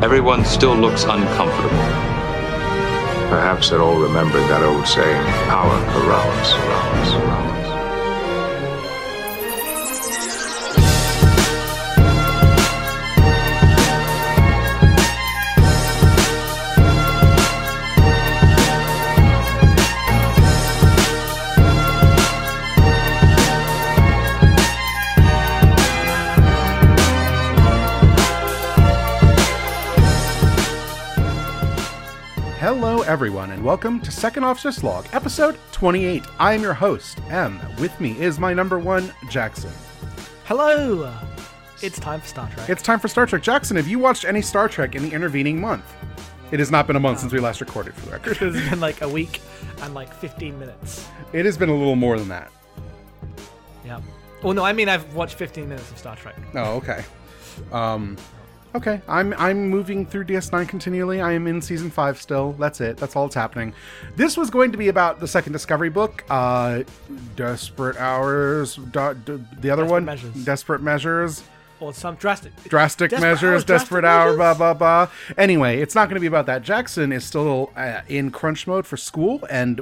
Everyone still looks uncomfortable. Perhaps they're all remembered that old saying, power corrupts, corrupts, corrupts. Everyone, and welcome to Second Officer's Log, episode 28. I am your host, M. With me is my number one, Jackson. Hello! It's time for Star Trek. It's time for Star Trek. Jackson, have you watched any Star Trek in the intervening month? It has not been a month since we last recorded, for the record. it's been like a week and like 15 minutes. It has been a little more than that. Yeah. Well, no, I mean I've watched 15 minutes of Star Trek. Oh, okay. Um, okay. I'm I'm moving through DS9 continually. I am in season five still. That's it. That's all that's happening. This was going to be about the second Discovery book, uh, Desperate Hours. The other Desperate one, Measures. Desperate Measures. Or some drastic. drastic Desperate measures, Hours, desperate Drastic hour, blah blah blah. Anyway, it's not going to be about that. Jackson is still uh, in crunch mode for school and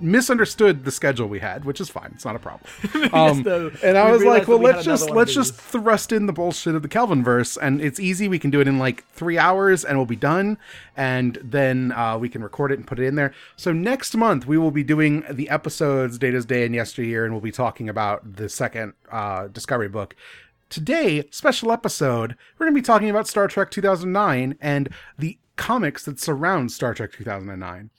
misunderstood the schedule we had, which is fine. It's not a problem. Um, no. and I was like, well, we let's just another one of let's just thrust in the bullshit of the Kelvin verse, and it's easy. We can do it in like three hours, and we'll be done. And then uh, we can record it and put it in there. So next month we will be doing the episodes Data's Day and Yesteryear, and we'll be talking about the second uh, Discovery book. Today, special episode, we're going to be talking about Star Trek 2009 and the comics that surround Star Trek 2009.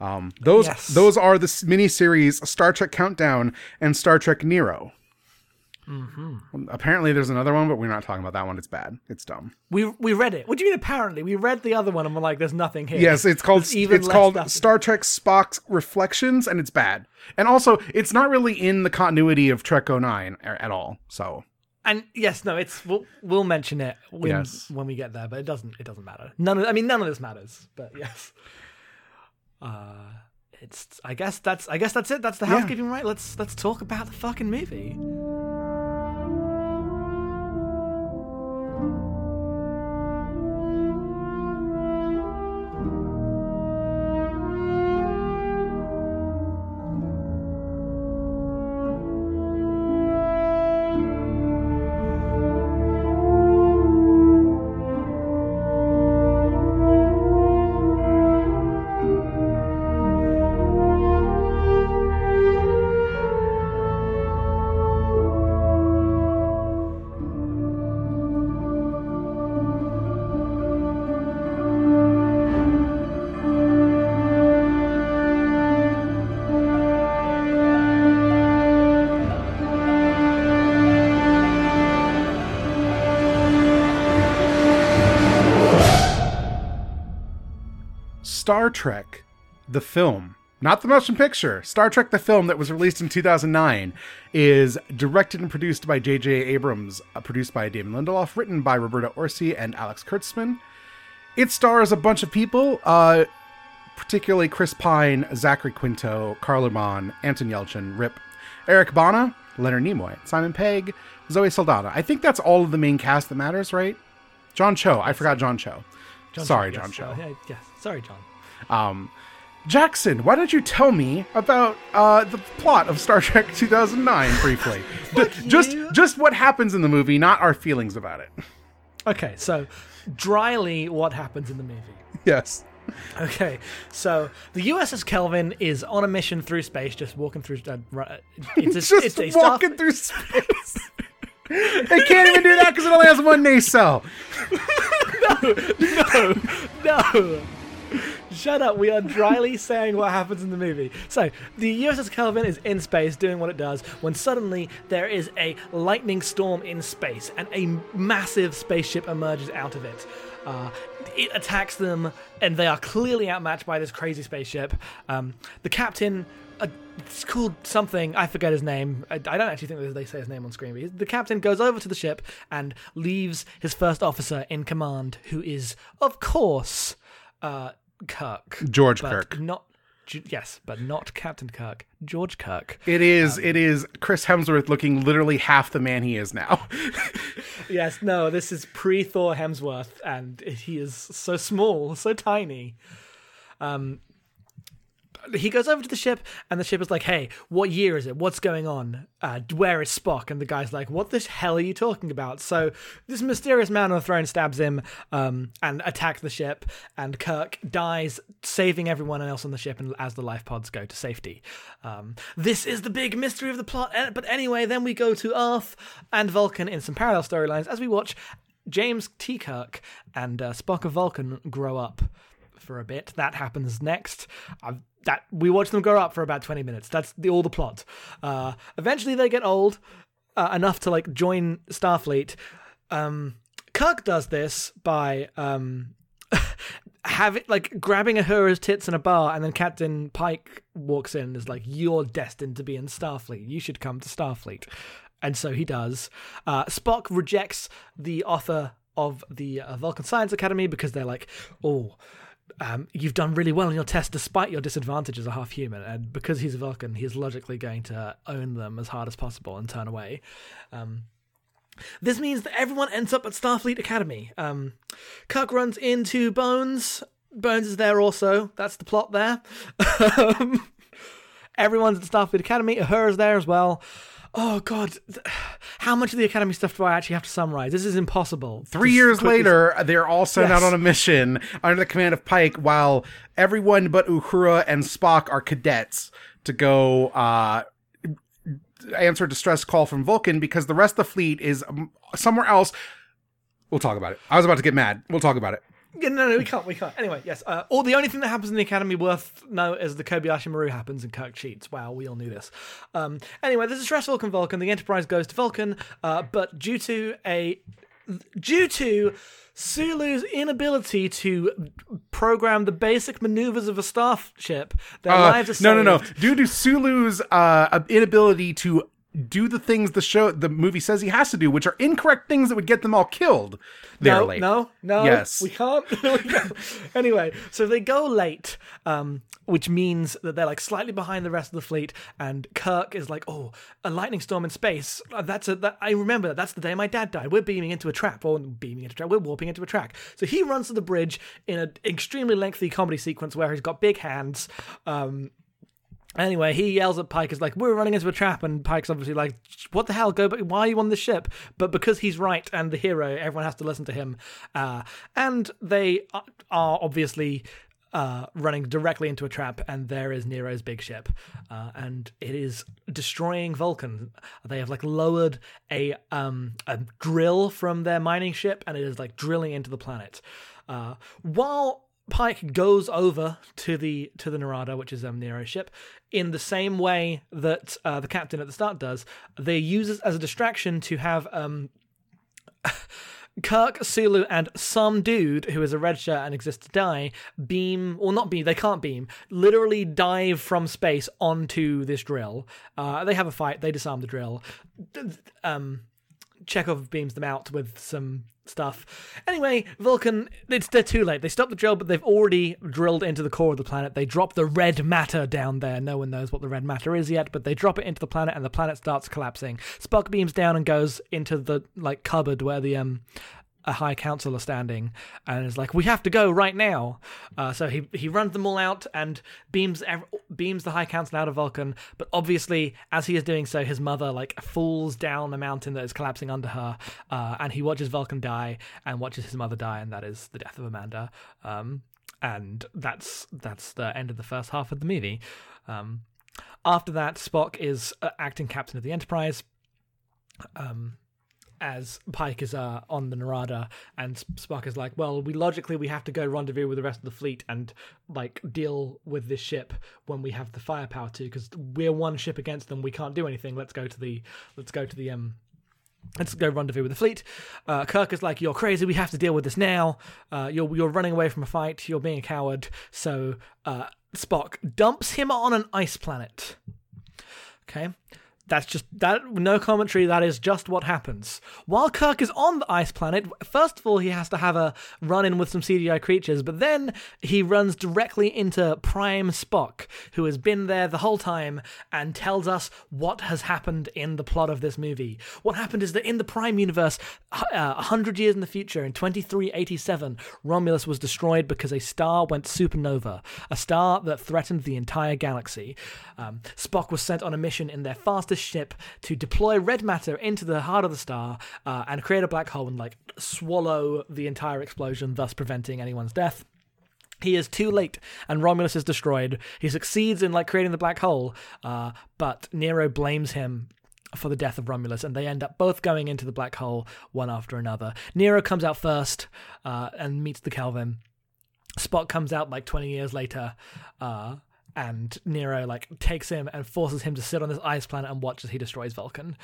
Um, those Yes. those are the mini series Star Trek Countdown and Star Trek Nero. Mm-hmm. Apparently, there's another one, but we're not talking about that one. It's bad. It's dumb. We we read it. What do you mean apparently? We read the other one and we're like, there's nothing here. Yes, it's called There's even it's called. Star Trek Spock's Reflections, and it's bad. And also, it's not really in the continuity of Trek 09 at all. So And yes, no, it's we'll, we'll mention it when Yes. when we get there, but it doesn't it doesn't matter. None of I mean none of this matters, but yes. Uh it's I guess that's I guess that's it. That's the Yeah. housekeeping right. Let's let's talk about the fucking movie. Star Trek, the film, not the motion picture, Star Trek, the film that was released in 2009, is directed and produced by J.J. Abrams, uh, produced by Damon Lindelof, written by Roberto Orci and Alex Kurtzman. It stars a bunch of people, uh, particularly Chris Pine, Zachary Quinto, Karl Urban, Anton Yelchin, Rip, Eric Bana, Leonard Nimoy, Simon Pegg, Zoe Saldana. I think that's all of the main cast that matters, right? John Cho. I forgot John Cho. Sorry, yes, John Cho. uh, yeah, yes. Sorry, John. Um, Jackson, why don't you tell me about uh, the plot of Star Trek 2009 briefly? Ju- just, just what happens in the movie, not our feelings about it. Okay, so dryly what happens in the movie. Yes. Okay, so the USS Kelvin is on a mission through space, just walking through. Uh, it's a, Just it's a walking through space. they can't even do that because it only has one nacelle. No, no, no. Shut up. We are dryly saying what happens in the movie. So, the USS Kelvin is in space doing what it does when suddenly there is a lightning storm in space and a massive spaceship emerges out of it. Uh, it attacks them and they are clearly outmatched by this crazy spaceship. Um, the captain. Uh, it's called something. I forget his name. I, I don't actually think they say his name on screen. But he- the captain goes over to the ship and leaves his first officer in command, who is, of course, uh, Kirk. George but Kirk. Not yes, but not Captain Kirk. George Kirk. It is. it is Chris Hemsworth looking literally half the man he is now. Yes, no, this is pre Thor Hemsworth, and he is so small, so tiny. Um, he goes over to the ship, and the ship is like, "Hey, what year is it? What's going on? Uh, where is Spock?" And the guy's like, "What the hell are you talking about?" So this mysterious man on the throne stabs him um, and attacks the ship, and Kirk dies, saving everyone else on the ship, and as the life pods go to safety. Um, this is the big mystery of the plot. Eh, But anyway, then we go to Earth and Vulcan in some parallel storylines as we watch James T. Kirk and uh, Spock of Vulcan grow up for a bit. That happens next. I've, that we watch them grow up for about twenty minutes. That's the all the plot. Uh, eventually, they get old uh, enough to like join Starfleet. Um, Kirk does this by um, have it like grabbing Uhura's tits in a bar, and then Captain Pike walks in and is like, "You're destined to be in Starfleet. You should come to Starfleet." And so he does. Uh, Spock rejects the offer of the uh, Vulcan Science Academy because they're like, "Oh, um, you've done really well in your test despite your disadvantage as a half human." And because he's a Vulcan, he's logically going to own them as hard as possible and turn away. Um, this means that everyone ends up at Starfleet Academy. Um, Kirk runs into Bones. Bones is there also. That's the plot there. um, everyone's at Starfleet Academy. Uhura's there as well. Oh god, how much of the Academy stuff do I actually have to summarize? This is impossible. Three Just years later, they're all sent Yes. out on a mission under the command of Pike, while everyone but Uhura and Spock are cadets to go uh, answer a distress call from Vulcan because the rest of the fleet is um, somewhere else. We'll talk about it. I was about to get mad. We'll talk about it. Yeah, no, no, we can't. We can't. Anyway, yes. Uh, all the only thing that happens in the academy worth note is the Kobayashi Maru happens and Kirk cheats. Wow, we all knew this. Um, anyway, there's a stress Vulcan Vulcan. The Enterprise goes to Vulcan, uh, but due to a due to Sulu's inability to program the basic maneuvers of a starship, their Uh, lives are saved. no, no, no. Due to Sulu's uh, inability to do the things the show, the movie says he has to do, which are incorrect things that would get them all killed. They're no, late. no, no. Yes. we can't. Anyway, so they go late, um, which means that they're like slightly behind the rest of the fleet. And Kirk is like, "Oh, a lightning storm in space. Uh, That's a. That, I remember that. That's the day my dad died. We're beaming into a trap, or beaming into a trap. We're warping into a track." So he runs to the bridge in an extremely lengthy comedy sequence where he's got big hands. Um, Anyway, he yells at Pike, is like, we're running into a trap, and Pike's obviously like, what the hell, go back, why are you on the ship? But because he's right and the hero, everyone has to listen to him. Uh, and they are obviously uh, running directly into a trap, and there is Nero's big ship. Uh, and it is destroying Vulcan. They have like lowered a, um, a drill from their mining ship, and it is like drilling into the planet. Uh, while Pike goes over to the to the Narada, which is um, Nero's ship, in the same way that uh, the captain at the start does. They use it as a distraction to have um, Kirk, Sulu, and some dude who is a red shirt and exists to die beam, or not beam, they can't beam, literally dive from space onto this drill. Uh, they have a fight, they disarm the drill. Um, Chekhov beams them out with some stuff. Anyway, Vulcan, it's they're too late. They stop the drill, but they've already drilled into the core of the planet. They drop the red matter down there. No one knows what the red matter is yet, but they drop it into the planet, and the planet starts collapsing. Spock beams down and goes into the like cupboard where the um a high council are standing and is like, "We have to go right now." Uh, so he he runs them all out and beams beams the high council out of Vulcan. But obviously, as he is doing so, his mother like falls down a mountain that is collapsing under her, uh, and he watches Vulcan die and watches his mother die, and that is the death of Amanda. Um, and that's that's the end of the first half of the movie. Um, after that, Spock is uh, acting captain of the Enterprise. Um, as Pike is uh, on the Narada, and Spock is like, "Well, we logically we have to go rendezvous with the rest of the fleet and like deal with this ship when we have the firepower to, because we're one ship against them. We can't do anything. Let's go to the let's go to the um." Let's go rendezvous with the fleet. Uh, Kirk is like, "You're crazy. We have to deal with this now. Uh, you're you're running away from a fight. You're being a coward." So uh, Spock dumps him on an ice planet. Okay. That's just that no commentary. That is just what happens. While Kirk is on the ice planet, first of all he has to have a run in with some CGI creatures, but then he runs directly into Prime Spock, who has been there the whole time and tells us what has happened in the plot of this movie. What happened is that in the Prime universe, uh, a hundred years in the future, in 2387, Romulus was destroyed because a star went supernova, a star that threatened the entire galaxy. Um, Spock was sent on a mission in their fastest ship to deploy red matter into the heart of the star uh, and create a black hole and like swallow the entire explosion, thus preventing anyone's death. He is too late, and Romulus is destroyed. He succeeds in like creating the black hole, uh, but Nero blames him for the death of Romulus, and they end up both going into the black hole one after another. Nero comes out first uh, and meets the Kelvin. Spock comes out like 20 years later, uh, and Nero like takes him and forces him to sit on this ice planet and watch as he destroys Vulcan.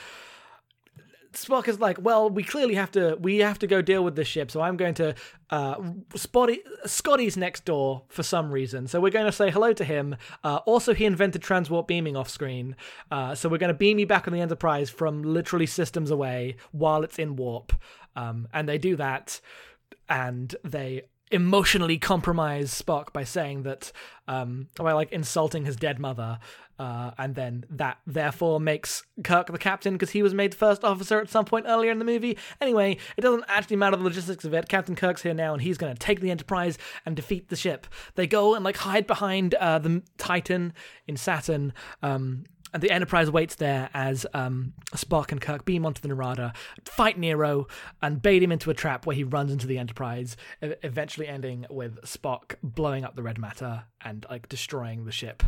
Spock is like, well, we clearly have to, we have to go deal with this ship. So I'm going to, uh, Spotty, Scotty's next door for some reason. So we're going to say hello to him. Uh, also, he invented transwarp beaming off screen. Uh, so we're going to beam you back on the Enterprise from literally systems away while it's in warp. Um, and they do that, and they emotionally compromise Spock by saying that, um, by like insulting his dead mother, uh, and then that therefore makes Kirk the captain because he was made first officer at some point earlier in the movie. Anyway, it doesn't actually matter the logistics of it. Captain Kirk's here now, and he's going to take the Enterprise and defeat the ship. They go and like hide behind uh, the Titan in Saturn. Um, and the Enterprise waits there as um, Spock and Kirk beam onto the Narada, fight Nero, and bait him into a trap where he runs into the Enterprise, eventually ending with Spock blowing up the red matter and like destroying the ship.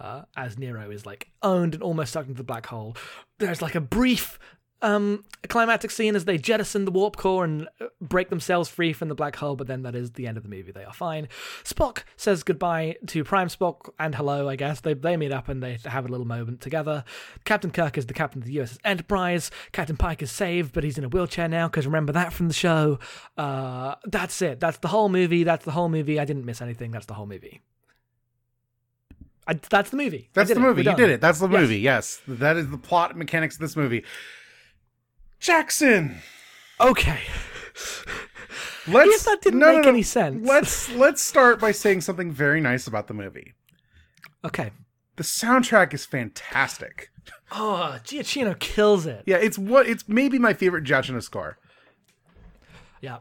Uh, as Nero is like owned and almost sucked into the black hole. There's like a brief um climactic scene as they jettison the warp core and uh, break themselves free from the black hole but then that is the end of the movie they are fine spock says goodbye to prime spock and hello i guess they, they meet up and they have a little moment together captain kirk is the captain of the uss enterprise captain pike is saved but he's in a wheelchair now because remember that from the show uh that's it that's the whole movie that's the whole movie i didn't miss anything that's the whole movie I, that's the movie. That's the movie. You done. did it. That's the Yes. movie. Yes. That is the plot mechanics of this movie. Jackson. Okay. Let's that didn't no, no, no. any sense. Let's let's start by saying something very nice about the movie. Okay. The soundtrack is fantastic. Oh, Giacchino kills it. Yeah, it's what it's maybe my favorite Giacchino score. Yeah.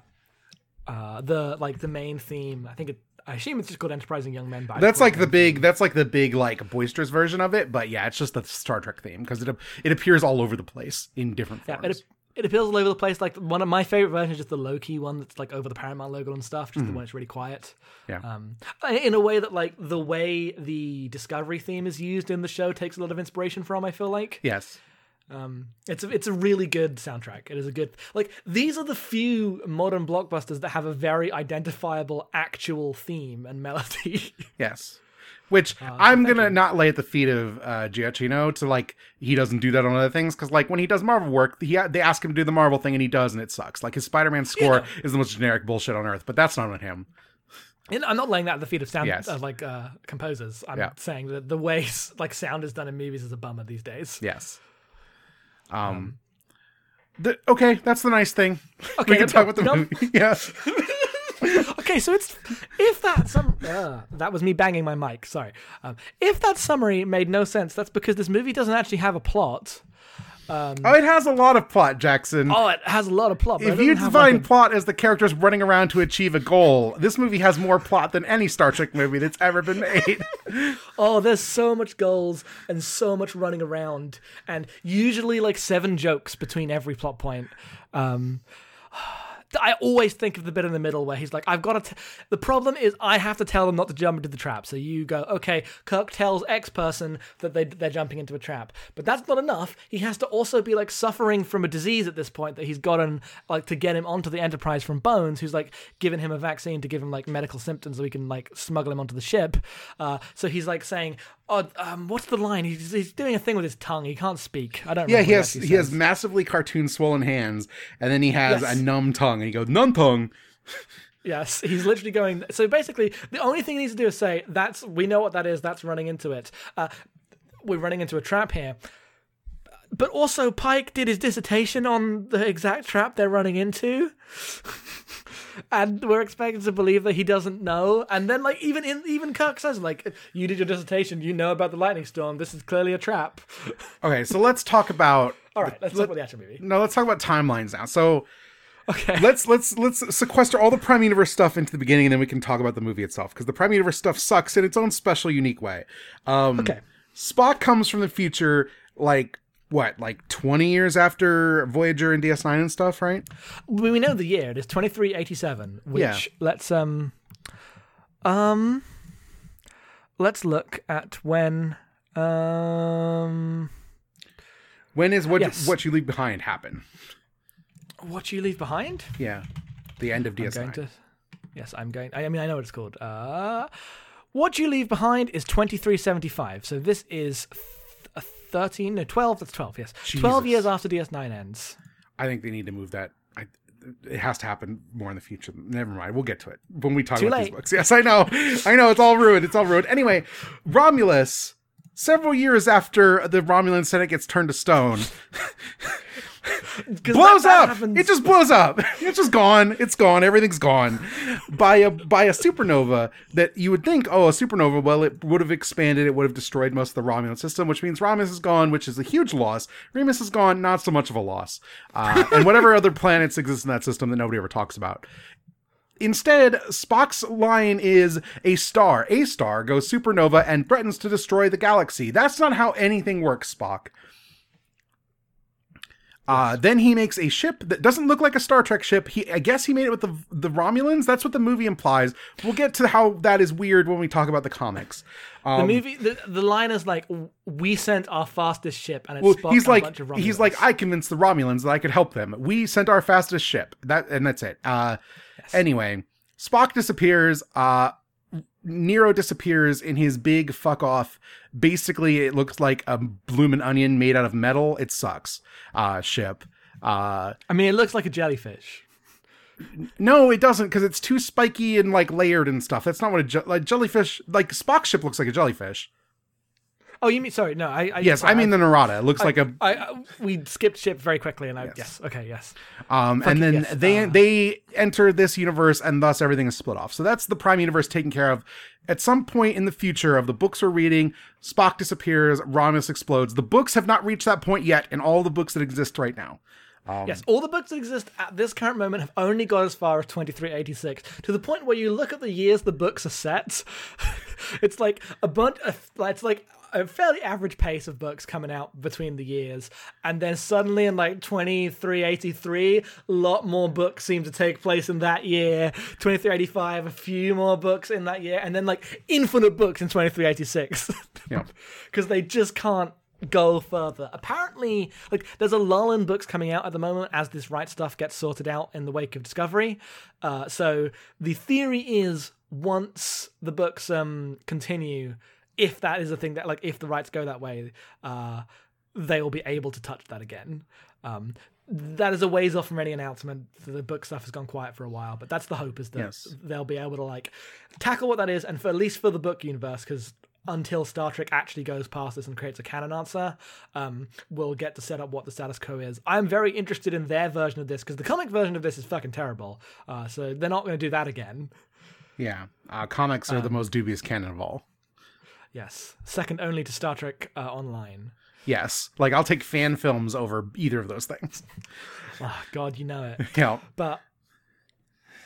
Uh, the like the main theme. I think it. I assume it's just called Enterprising Young Men. But That's like the big that's like the big like boisterous version of it, but yeah, it's just the Star Trek theme because it it appears all over the place in different Yeah, it, it appeals all over the place. Like one of my favorite versions is just the low key one that's like over the Paramount logo and stuff. Just the one that's really quiet. Yeah. Um, in a way that like the way the Discovery theme is used in the show takes a lot of inspiration from. I feel like. yes. Um, it's a, it's a really good soundtrack. It is a good like these are the few modern blockbusters that have a very identifiable actual theme and melody. Yes. Which Uh, I'm gonna not lay at the feet of uh, Giacchino to like he doesn't do that on other things because like when he does Marvel work, he they ask him to do the Marvel thing and he does and it sucks. Like his Spider-Man score is the most generic bullshit on earth, but that's not on him. And I'm not laying that at the feet of sound Yes. of like uh, composers. I'm Yeah. saying that the way like sound is done in movies is a bummer these days. Yes. Um. the, okay, that's the nice thing. Okay, we can talk about the Nope. movie. Yeah. Okay, so it's if that some uh, that was me banging my mic. Sorry. Um, if that summary made no sense, that's because this movie doesn't actually have a plot. Oh, it has a lot of plot, Jackson. Oh, it has a lot of plot. If you define like, a- plot as the characters running around to achieve a goal, this movie has more plot than any Star Trek movie that's ever been made. Oh, there's so much goals and so much running around, and usually like seven jokes between every plot point. Um, I always think of the bit in the middle where he's like, "I've got to." T-. The problem is, I have to tell them not to jump into the trap. So you go, "Okay." Kirk tells X person that they they're jumping into a trap, but that's not enough. He has to also be like suffering from a disease at this point that he's gotten like to get him onto the Enterprise from Bones, who's like giving him a vaccine to give him like medical symptoms so he can like smuggle him onto the ship. Uh, so he's like saying, "Oh, um, what's the line?" He's, he's doing a thing with his tongue. He can't speak. I don't. yeah, remember he has actually he has massively cartoon swollen hands, and then he has Yes. a numb tongue, and he goes numb tongue. Yes, he's literally going. So basically, the only thing he needs to do is say, "That's we know what that is. That's running into it. Uh, we're running into a trap here." but also Pike did his dissertation on the exact trap they're running into. and we're expected to believe that he doesn't know. And then like even in even Kirk says like you did your dissertation, you know about the lightning storm. This is clearly a trap. Okay, so let's talk about. All right, let's talk about the actual movie. No, let's talk about timelines now. So Okay. let's let's let's sequester all the Prime Universe stuff into the beginning, and then we can talk about the movie itself because the Prime Universe stuff sucks in its own special, unique way. Um, Okay. Spock comes from the future, like what, like twenty years after Voyager and DS9 and stuff, right? we know the year. It is 2387, which Yeah. let's um um let's look at when um When is what Yes. what you leave behind happen? What you leave behind. Yeah, the end of I'm DS9. going to Yes, I'm going I I mean I know what it's called. Uh what you leave behind is 2375. So this is th- 13 no 12 that's 12 yes 12 years after ds9 ends I think they need to move that. I, it has to happen more in the future. Never mind. We'll get to it when we talk Too about late. these books. Yes, I know. I know. It's all ruined. It's all ruined. Anyway, Romulus. Several years after the Romulan Senate gets turned to stone, blows that- that up. happens- It just blows up. It's just gone. It's gone. Everything's gone by a by a supernova that you would think, oh, a supernova. Well, it would have expanded. It would have destroyed most of the Romulan system, which means Romulus is gone, which is a huge loss. Remus is gone, not so much of a loss. Uh, and whatever other planets exist in that system that nobody ever talks about. Instead, Spock's line is a star. A star goes supernova and threatens to destroy the galaxy. That's not how anything works, Spock. Uh, then he makes a ship that doesn't look like a Star Trek ship. He, I guess he made it with the the Romulans. That's what the movie implies. We'll get to how that is weird when we talk about the comics. the Um, movie the, the line is like we sent our fastest ship and it's well, Spock he's a like bunch of he's like I convinced the Romulans that I could help them. We sent our fastest ship. That and that's it. Uh, Anyway, Spock disappears. Uh, Nero disappears in his big fuck off. Basically, it looks like a bloomin' onion made out of metal. It sucks. Uh, ship. Uh, I mean, it looks like a jellyfish. no, it doesn't because it's too spiky and like layered and stuff. That's not what a je- like jellyfish. Like Spock ship looks like a jellyfish. Oh, you mean sorry? No, I. I Yes, I mean the Narada. It looks like a I, I we skipped ship very quickly, and I yes, okay, yes. Um, and then yes, they uh, they enter this universe, and thus everything is split off. So that's the Prime Universe taken care of. At some point in the future of the books we're reading, Spock disappears, Romulus explodes. The books have not reached that point yet in all the books that exist right now. Yes, all the books that exist at this current moment have only got as far as 2386, to the point where you look at the years the books are set. it's like a bunch of, it's like a fairly average pace of books coming out between the years. And then suddenly in like 2383, a lot more books seem to take place in that year. 2385, a few more books in that year. And then like infinite books in 2386. Yeah. because they just can't go further. Apparently, like there's a lull in books coming out at the moment as this right stuff gets sorted out in the wake of Discovery. Uh, so the theory is once the books um continue, if that is a thing that like if the rights go that way, uh, they will be able to touch that again. Um, that is a ways off from any announcement. The book stuff has gone quiet for a while, but that's the hope is that Yes. they'll be able to like tackle what that is, and for at least for the book universe, because until Star Trek actually goes past this and creates a canon answer, um, we'll get to set up what the status quo is. I'm very interested in their version of this because the comic version of this is fucking terrible. Uh, so they're not going to do that again. Yeah. Uh, comics are the most dubious canon of all. Yes, second only to Star Trek uh, Online. Yes. Like I'll take fan films over either of those things. Oh God, you know it. Yeah. But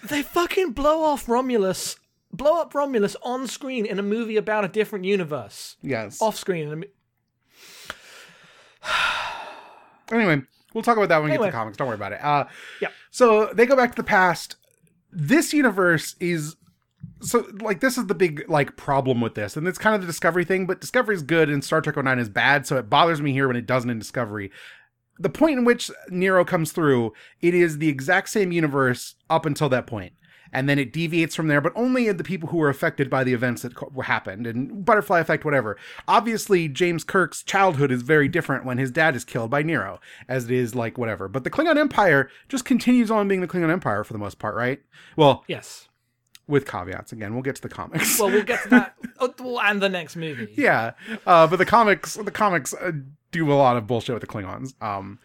they fucking blow off Romulus, blow up Romulus on screen in a movie about a different universe. Yes. Off screen. In a, Anyway, we'll talk about that when we get to the comics. Don't worry about it. Uh, Yep. So they go back to the past. This universe is so like this is the big like problem with this, and it's kind of the Discovery thing. But Discovery is good, and Star Trek 09 is bad, so it bothers me here when it doesn't in Discovery. The point in which Nero comes through, it is the exact same universe up until that. And then it deviates from there, but only the people who were affected by the events that co- happened and butterfly effect, whatever. Obviously, James Kirk's childhood is very different when his dad is killed by Nero, as it is like whatever. But the Klingon Empire just continues on being the Klingon Empire for the most part, right? Well, yes. With caveats. Again, we'll get to the comics. Well, we'll get to that. oh, well, and the next movie. yeah, uh, but the comics, the comics uh, do a lot of bullshit with the Klingons. Um,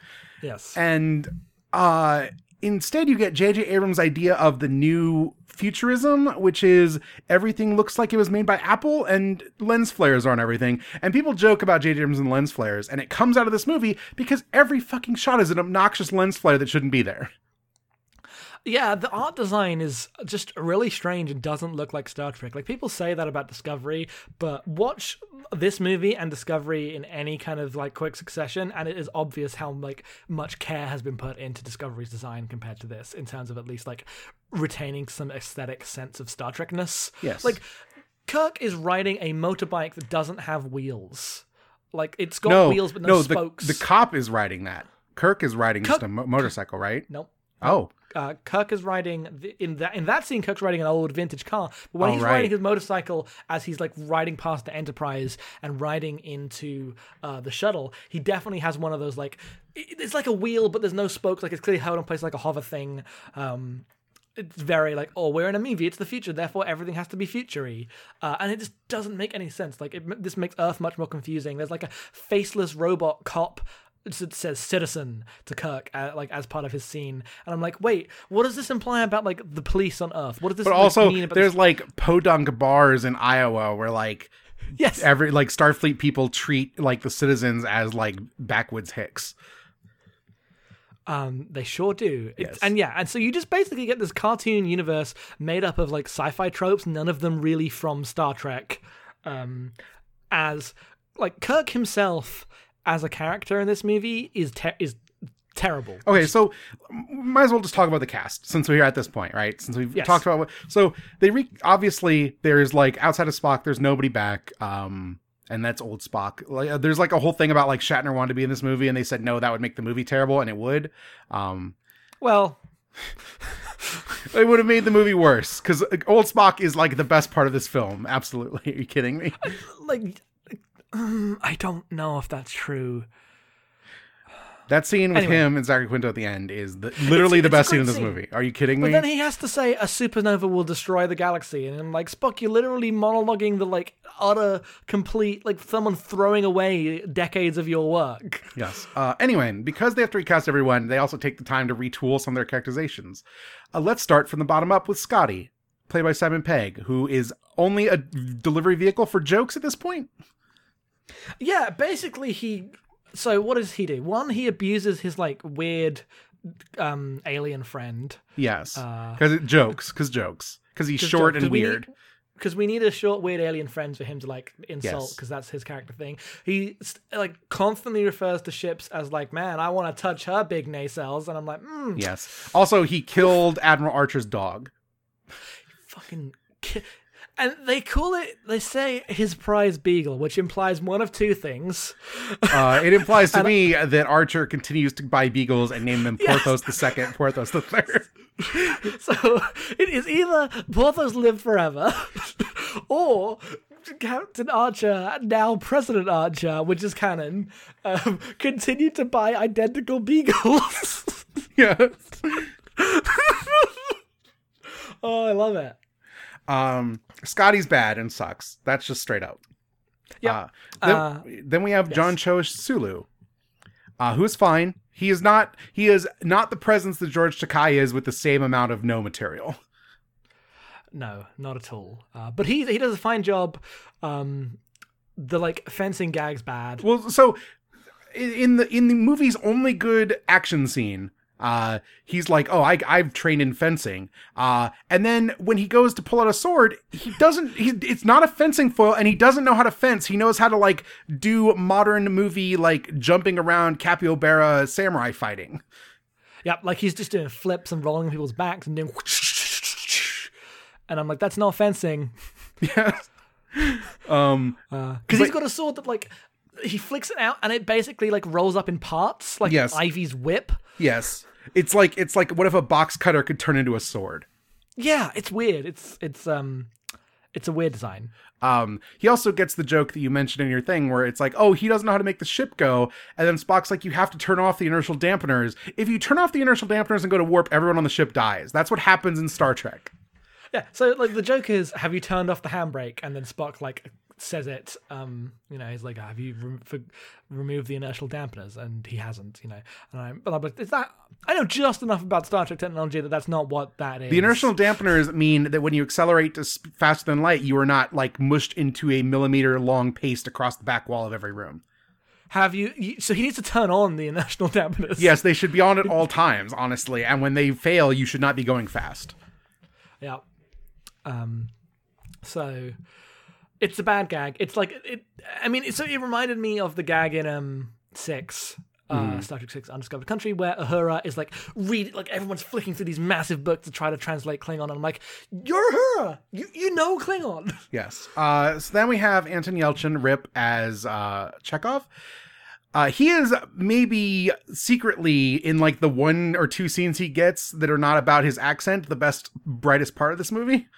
Yes. and uh, instead, you get J.J. Abrams' idea of the new futurism, which is everything looks like it was made by Apple and lens flares are on everything. And people joke about J.J. Abrams and lens flares, and it comes out of this movie because every fucking shot is an obnoxious lens flare that shouldn't be there. Yeah, the art design is just really strange and doesn't look like Star Trek. Like people say that about Discovery, but watch this movie and Discovery in any kind of like quick succession, and it is obvious how like much care has been put into Discovery's design compared to this, in terms of at least like retaining some aesthetic sense of Star Trekness. Yes. like Kirk is riding a motorbike that doesn't have wheels. Like it's got No, wheels but no, no, spokes. the, the cop is riding that. Kirk is riding just a mo- motorcycle, right? nope. Oh, uh, Kirk is riding the, in that in that scene. Kirk's riding an old vintage car, but when Oh, he's right. riding his motorcycle as he's like riding past the Enterprise and riding into uh, the shuttle, he definitely has one of those like it's like a wheel, but there's no spokes. Like it's clearly held in place like a hover thing. Um, it's very like oh we're in a movie it's the future therefore everything has to be futury uh, and it just doesn't make any sense like it, this makes earth much more confusing there's like a faceless robot cop says citizen to kirk uh, like as part of his scene and i'm like wait what does this imply about like the police on earth what does this but like, also mean about there's this? like podunk bars in Iowa where like yes every like Starfleet people treat like the citizens as like backwoods hicks. Um, they sure do. It's, Yes. And yeah, and so you just basically get this cartoon universe made up of like sci-fi tropes, none of them really from Star Trek. Um, as like Kirk himself as a character in this movie is ter- is terrible. Okay, so might as well just talk about the cast since we're at this point, right? Since we've Yes. talked about what. So they re- obviously there's like outside of Spock, there's nobody back, um, and that's old Spock. Like, uh, there's like a whole thing about like Shatner wanted to be in this movie, and they said no, that would make the movie terrible, and it would. Um, Well, it would have made the movie worse because old Spock is like the best part of this film. Absolutely, are you kidding me? like um, I don't know if that's true. That scene with Anyway. him and Zachary Quinto at the end is the, literally the it's best scene in this scene. movie. Are you kidding But me? then he has to say a supernova will destroy the galaxy, and I'm like Spock, you're literally monologuing the like utter complete like someone throwing away decades of your work. Yes. Uh, anyway, because they have to recast everyone, they also take the time to retool some of their characterizations. Uh, let's start from the bottom up with Scotty, played by Simon Pegg, who is only a delivery vehicle for jokes at this point. Yeah, basically he. So what does he do? One, he abuses his like weird um alien friend. Yes, because it jokes, because jokes, because he's short and weird. Because we need a short, weird alien friend for him to like insult, Yes. because that's his character thing. He like constantly refers to ships as like, "Man, I want to touch her big nacelles," and I'm like, mm, Yes. Also, he killed Admiral Archer's dog. fucking ki-. And they call it they say his prize beagle which implies one of two things Uh, it implies to me that Archer continues to buy beagles and name them Porthos the Second, Porthos the Third. so it is either porthos live forever or captain archer now president archer which is canon um, continued to buy identical beagles yes. oh i love it Um, Scotty's bad and sucks. That's just straight out. Yeah. Uh, then, Uh, then we have John Cho Sulu, uh, who's fine. He is not. He is not the presence that George Takei is with the same amount of no material. No, not at all. Uh, but he he does a fine job. Um, the like fencing gags bad. Well, so in the in the movie's only good action scene, uh, he's like, "Oh, I I've trained in fencing," uh, and then when he goes to pull out a sword, he doesn't. He it's not a fencing foil, and he doesn't know how to fence. He knows how to like do modern movie like jumping around capybara samurai fighting. Yep, like he's just doing flips and rolling people's backs and doing. And I'm like, that's not fencing, Yeah. um. because he's got a sword that like he flicks it out and it basically like rolls up in parts, like Yes. Ivy's whip. Yes. It's like it's like what if a box cutter could turn into a sword? Yeah, it's weird. It's it's um, it's a weird design. Um, he also gets the joke that you mentioned in your thing where it's like, oh, he doesn't know how to make the ship go. And then Spock's like, you have to turn off the inertial dampeners. If you turn off the inertial dampeners and go to warp, everyone on the ship dies. That's what happens in Star Trek. Yeah, so like the joke is, have you turned off the handbrake? And then Spock like says it. Um, you know, he's like, "Have you re- for, removed the inertial dampeners?" And he hasn't. You know, and I'm, but I'm like, "Is that?" I know just enough about Star Trek technology that that's not what that is. The inertial dampeners mean that when you accelerate to sp- faster than light, you are not like mushed into a millimeter long paste across the back wall of every room. Have you, you? So he needs to turn on the inertial dampeners. Yes, they should be on at all times, honestly. And when they fail, you should not be going fast. Yeah. Um. So, it's a bad gag. It's like it. I mean, so it reminded me of the gag in um six. Uh, Star Trek Six: Undiscovered Country, where Uhura is like read like everyone's flicking through these massive books to try to translate Klingon, and I'm like, "You're Uhura, you you know Klingon." Yes. Uh, so then we have Anton Yelchin Rip as uh, Chekhov. Uh, he is maybe secretly in like the one or two scenes he gets that are not about his accent, the best, brightest part of this movie.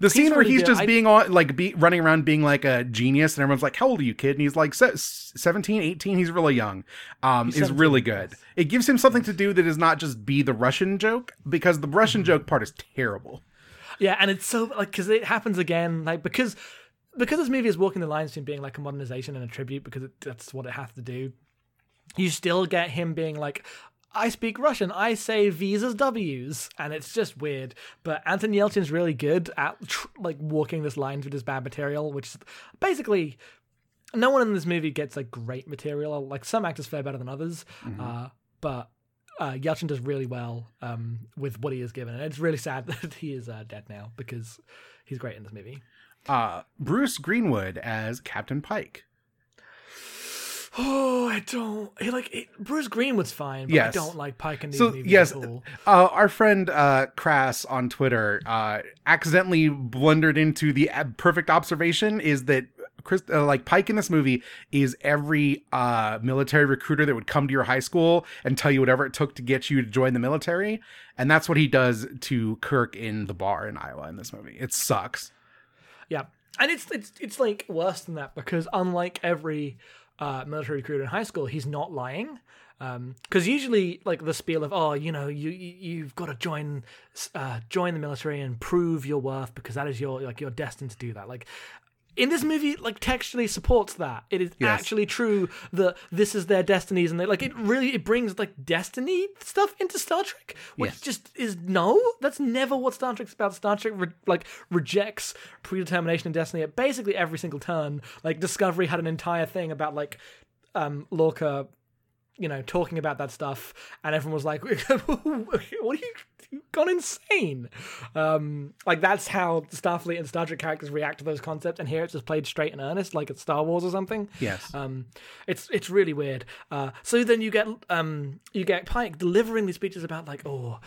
The scene where he's just I- being on, like, be, running around being like a genius, and everyone's like, "How old are you, kid?" And he's like, "Se- 17, 18, He's really young. Um, is really good. It gives him something to do that is not just be the Russian joke, because the Mm-hmm. Russian joke part is terrible. Yeah, and it's so like because it happens again, like because because this movie is walking the lines between being like a modernization and a tribute because it, that's what it has to do. You still get him being like, "I speak Russian. I say V's as W's," and it's just weird. But Anton Yelchin's really good at tr- like walking this line through this bad material, which is basically no one in this movie gets like great material. Like some actors fare better than others, uh, but uh, Yelchin does really well um, with what he is given, and it's really sad that he is uh, dead now because he's great in this movie. Uh, Bruce Greenwood as Captain Pike. Oh, I don't. He like it, Bruce was fine, but Yes. I don't like Pike in these So yes, at all. uh, our friend uh, Crass on Twitter uh, accidentally blundered into the perfect observation is that Chris, uh, like Pike in this movie is every uh, military recruiter that would come to your high school and tell you whatever it took to get you to join the military, and that's what he does to Kirk in the bar in Iowa in this movie. It sucks. Yeah, and it's it's it's like worse than that because unlike every uh, military recruiter in high school, he's not lying. Because usually, like the spiel of oh, you know, you, you you've got to join uh, join the military and prove your worth because that is your like you're destined to do that. Like in this movie, like textually supports that. It is Yes. actually true that this is their destinies, and they like it really it brings like destiny stuff into Star Trek, which Yes. just is no. That's never what Star Trek's about. Star Trek re- like rejects predetermination and destiny at basically every single turn. Like Discovery had an entire thing about like um Lorca you know, talking about that stuff, and everyone was like, "What are you? You've gone insane!" Um, like that's how Starfleet and Star Trek characters react to those concepts, and here it's just played straight and earnest, like it's Star Wars or something. Yes. Um, it's it's really weird. Uh, so then you get um you get Pike delivering these speeches about like, "Oh,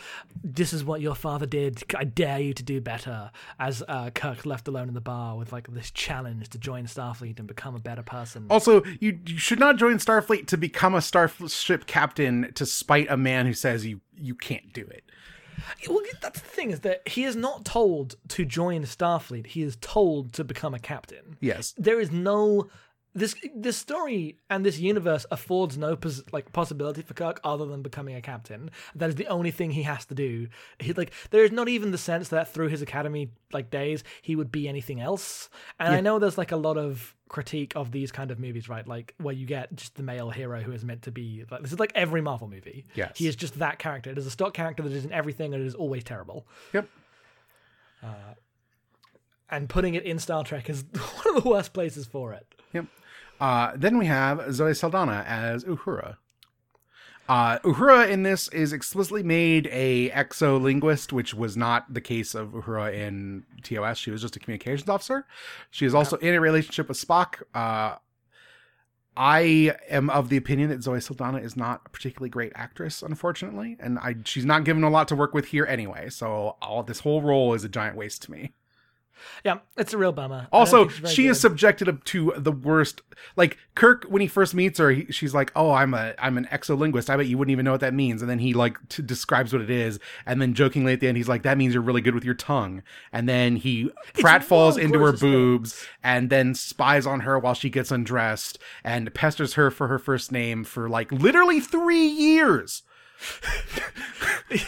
this is what your father did. I dare you to do better." As uh, Kirk left alone in the bar with like this challenge to join Starfleet and become a better person. Also, you, you should not join Starfleet to become a starship captain to spite a man who says you you can't do it. Well, that's the thing is that he is not told to join Starfleet. He is told to become a captain. Yes. There is no this this story and this universe affords no pos- like possibility for Kirk other than becoming a captain. That is the only thing he has to do. He like there is not even the sense that through his academy like days he would be anything else. And I know there's like a lot of critique of these kind of movies, right? Like where you get just the male hero who is meant to be like this is like every Marvel movie. Yes. He is just that character. It is a stock character that is in everything and it is always terrible. Yep. Uh, and putting it in Star Trek is one of the worst places for it. Yep. Uh, then we have Zoe Saldana as Uhura. Uh, Uhura in this is explicitly made a exolinguist, which was not the case of Uhura in TOS. She was just a communications officer. She is also in a relationship with Spock. Uh, I am of the opinion that Zoe Saldana is not a particularly great actress, unfortunately, and I she's not given a lot to work with here anyway. So all this whole role is a giant waste to me. Yeah, it's a real bummer. Also, think she's very she is subjected to the worst. Like Kirk, when he first meets her, he, she's like, "Oh, I'm a I'm an exolinguist. I bet you wouldn't even know what that means." And then he like t- describes what it is, and then jokingly at the end, he's like, "That means you're really good with your tongue." And then he pratfalls one of the into her boobs, and then spies on her while she gets undressed, and pesters her for her first name for like literally three years.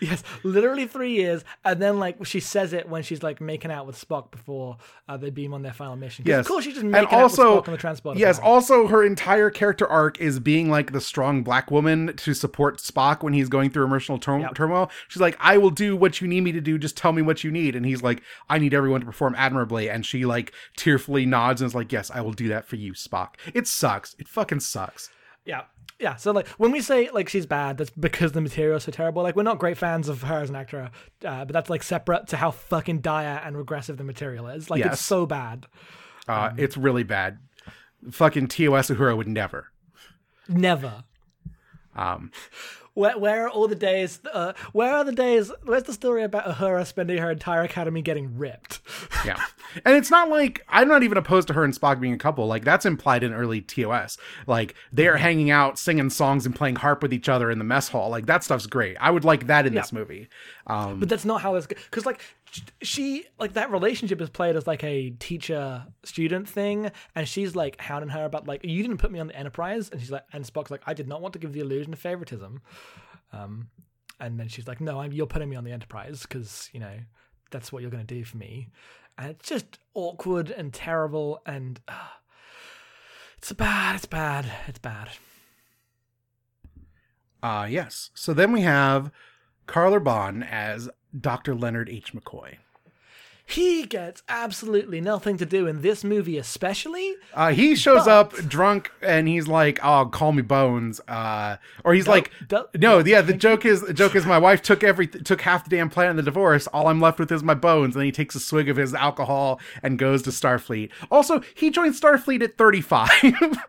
Yes, literally three years, and then like she says it when she's like making out with Spock before uh, they beam on their final mission. Yes. of course she's just and making also, out with Spock on the transporter. Yes, planet. also her entire character arc is being like the strong black woman to support Spock when he's going through emotional tur- Yep. turmoil. She's like, I will do what you need me to do, just tell me what you need. And he's like, I need everyone to perform admirably. And she like tearfully nods and is like, Yes, I will do that for you, Spock. It sucks. It fucking sucks. yeah, yeah. So like when we say like she's bad, that's because the material is so terrible. Like we're not great fans of her as an actor, uh, but that's like separate to how fucking dire and regressive the material is. Like Yes. it's so bad. Uh, it's really bad. Fucking TOS Uhura would never. Never. Um, Where, where are all the days? Uh, where are the days? Where's the story about Uhura spending her entire academy getting ripped? Yeah. And it's not like I'm not even opposed to her and Spock being a couple. Like that's implied in early TOS. Like they are hanging out, singing songs and playing harp with each other in the mess hall. Like that stuff's great. I would like that in this movie. Um But that's not how it's because like she like that relationship is played as like a teacher student thing, and she's like hounding her about like you didn't put me on the Enterprise, and she's like and Spock's like I did not want to give the illusion of favoritism, um, and then she's like no, I'm you're putting me on the Enterprise because you know that's what you're gonna do for me, and it's just awkward and terrible and. Uh, it's bad. It's bad. It's bad. uh yes. So then we have Karl Urban as Dr. Leonard H. McCoy. He gets absolutely nothing to do in this movie, especially. Uh, he shows But- up drunk and he's like, "Oh, call me Bones," uh, or he's like, don't- "No, yeah." The joke is, the joke is, my wife took every took half the damn planet in the divorce. All I'm left with is my bones. And then he takes a swig of his alcohol and goes to Starfleet. Also, he joined Starfleet at 35.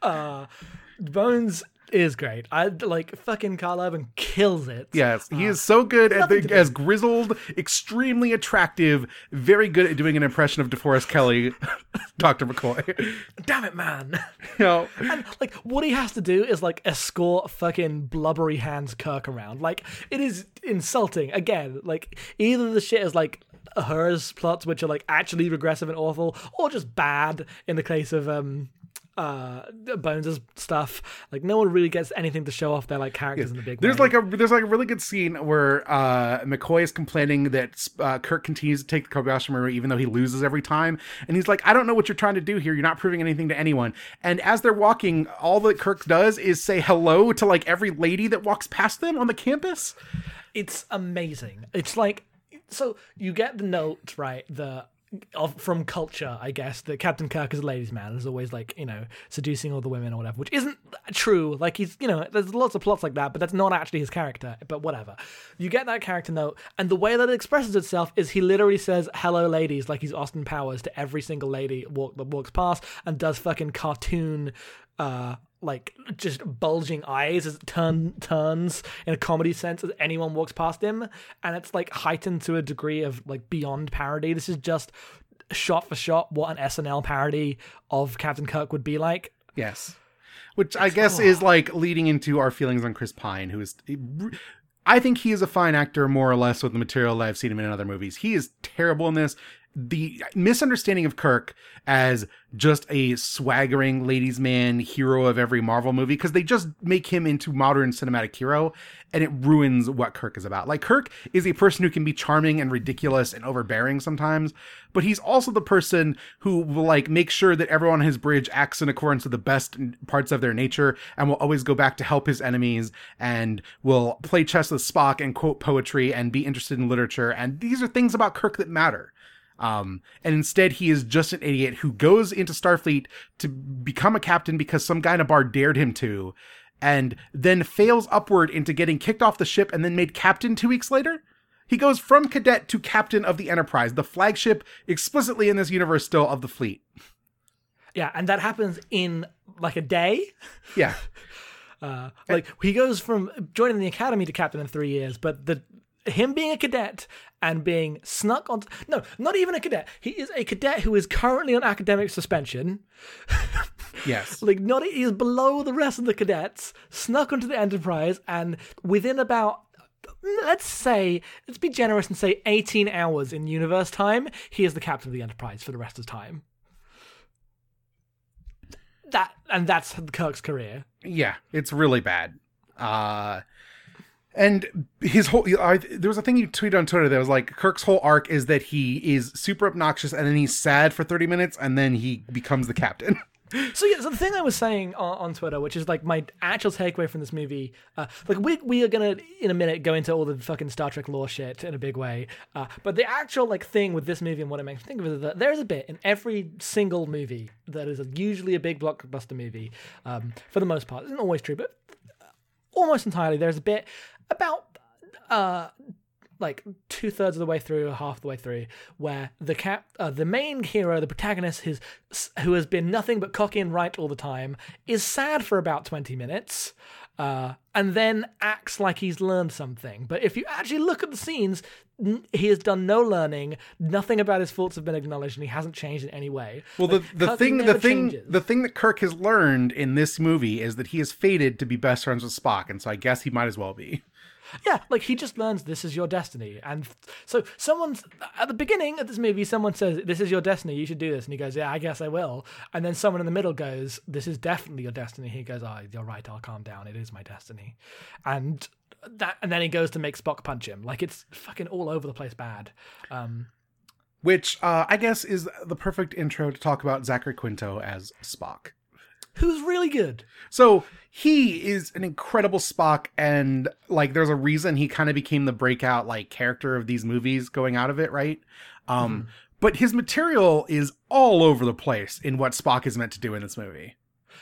Uh, Bones is great. I like fucking Karl Urban kills it. yes, he is so good at the, as grizzled, extremely attractive, very good at doing an impression of DeForest Kelley, Doctor McCoy. Damn it, man. you know, and like what he has to do is like escort fucking blubbery hands Kirk around. Like it is insulting. Again, like either the shit is like hers plots which are like actually regressive and awful, or just bad in the case of um uh Bones' stuff. Like no one really gets anything to show off their like characters in the big There's way. like a there's like a really good scene where uh, McCoy is complaining that uh, Kirk continues to take the Kobayashi Maru even though he loses every time, and he's like, "I don't know what you're trying to do here. You're not proving anything to anyone." And as they're walking, all that Kirk does is say hello to like every lady that walks past them on the campus. it's amazing. It's like so you get the note right the of from culture, I guess that Captain Kirk is a ladies' man. Is always like you know seducing all the women or whatever, which isn't true. Like he's you know there's lots of plots like that, but that's not actually his character. But whatever. You get that character note, and the way that it expresses itself is he literally says "Hello, ladies" like he's Austin Powers to every single lady walk, that walks past, and does fucking cartoon. uh like just bulging eyes as it turn turns in a comedy sense as anyone walks past him and it's like heightened to a degree of like beyond parody this is just shot for shot what an snl parody of captain kirk would be like Yes, which I guess is like leading into our feelings on Chris Pine, who is. I think he is a fine actor, more or less, with the material that I've seen him in other movies. He is terrible in this. The misunderstanding of Kirk as just a swaggering ladies' man hero of every Marvel movie, because they just make him into modern cinematic hero, and it ruins what Kirk is about. Like Kirk is a person who can be charming and ridiculous and overbearing sometimes, but he's also the person who will like make sure that everyone on his bridge acts in accordance with the best parts of their nature and will always go back to help his enemies and will play chess with Spock and quote poetry and be interested in literature. And these are things about Kirk that matter. Um, and instead, he is just an idiot who goes into Starfleet to become a captain because some guy in a bar dared him to, and then fails upward into getting kicked off the ship and then made captain two weeks later. He goes from cadet to captain of the Enterprise, the flagship explicitly in this universe still of the fleet. yeah and that happens in like a day Yeah. uh like he goes from joining the academy to captain in three years but the him being a cadet and being snuck on no not even a cadet he is a cadet who is currently on academic suspension Yes. like not he is below the rest of the cadets snuck onto the enterprise and within about let's say let's be generous and say 18 hours in universe time he is the captain of the enterprise for the rest of time that and that's kirk's career Yeah, it's really bad. Uh And his whole, I, there was a thing you tweeted on Twitter that was like Kirk's whole arc is that he is super obnoxious and then he's sad for 30 minutes and then he becomes the captain. So yeah, so the thing I was saying on, on Twitter, which is like my actual takeaway from this movie, uh, like we we are gonna in a minute go into all the fucking Star Trek lore shit in a big way, uh, but the actual like thing with this movie and what it makes me think of is that there's a bit in every single movie that is usually a big blockbuster movie, um, for the most part. It isn't always true, but almost entirely there's a bit about uh like two thirds of the way through half the way through, where the cap, uh, the main hero, the protagonist, his, who has been nothing but cocky and right all the time, is sad for about twenty minutes, uh, and then acts like he's learned something. But if you actually look at the scenes, n- he has done no learning. Nothing about his faults have been acknowledged, and he hasn't changed in any way. Well, Like, the, the thing, the thing, changes. the thing that Kirk has learned in this movie is that he is fated to be best friends with Spock, and so I guess he might as well be. Yeah, like he just learns this is your destiny. And so someone's at the beginning of this movie, someone says, This is your destiny, you should do this. And he goes, Yeah, I guess I will. And then someone in the middle goes, This is definitely your destiny. He goes, Oh, you're right, I'll calm down. It is my destiny. And that and then he goes to make Spock punch him. Like it's fucking all over the place bad. Um Which uh, I guess is the perfect intro to talk about Zachary Quinto as Spock. Who's really good. So he is an incredible Spock, and like there's a reason he kind of became the breakout like character of these movies going out of it, right? Um, but his material is all over the place in what Spock is meant to do in this movie.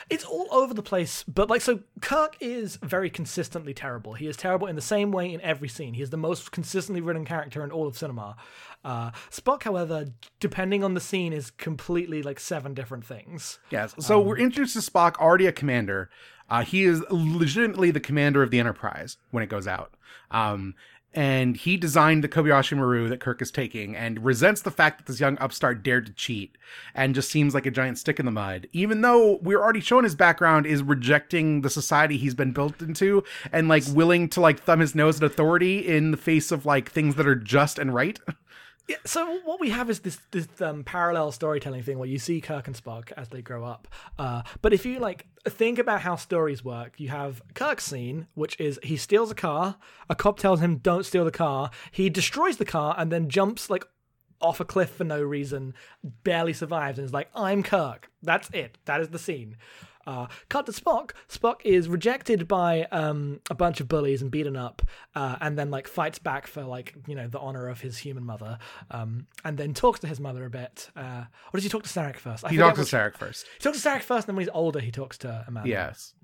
It's all over the place but like so kirk is very consistently terrible he is terrible in the same way in every scene he is the most consistently written character in all of cinema uh, spock however depending on the scene is completely like seven different things Yes. So we're introduced to Spock, already a commander. Uh, he is legitimately the commander of the Enterprise when it goes out. Um, and he designed the Kobayashi Maru that Kirk is taking and resents the fact that this young upstart dared to cheat and just seems like a giant stick in the mud. Even though we're already shown his background is rejecting the society he's been built into and like willing to like thumb his nose at authority in the face of like things that are just and right. Yeah, so what we have is this this um, parallel storytelling thing where you see Kirk and Spock as they grow up. Uh, but if you like think about how stories work, you have Kirk's scene, which is he steals a car. A cop tells him don't steal the car. He destroys the car and then jumps like off a cliff for no reason, barely survives, and is like, "I'm Kirk." That's it. That is the scene. Uh, cut to Spock. Spock is rejected by um, a bunch of bullies and beaten up, uh, and then like fights back for like you know the honor of his human mother, um, and then talks to his mother a bit. Uh, or does he talk to Sarek first? I He talks to Sarek first. He talks to Sarek first, and then when he's older, he talks to Amanda. Yes.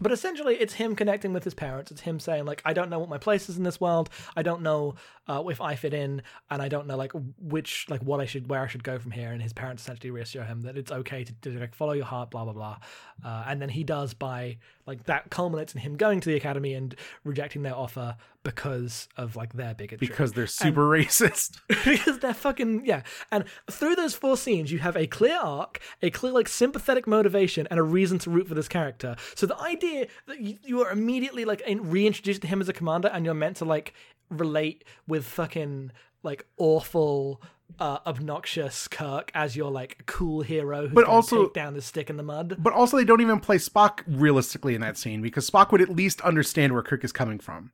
But essentially, it's him connecting with his parents. It's him saying, like, I don't know what my place is in this world. I don't know uh, if I fit in, and I don't know like which, like, what I should, where I should go from here. And his parents essentially reassure him that it's okay to, to like follow your heart, blah blah blah. Uh, and then he does by like that culminates in him going to the academy and rejecting their offer because of like their bigotry Because they're super racist. because they're fucking yeah. And through those four scenes, you have a clear arc, a clear like sympathetic motivation, and a reason to root for this character. So the idea that you, you are immediately like reintroduced to him as a commander, and you're meant to like relate with fucking like awful. Uh, obnoxious Kirk as your like cool hero who's But also- take down the stick in the mud. But also, they don't even play Spock realistically in that scene because Spock would at least understand where Kirk is coming from.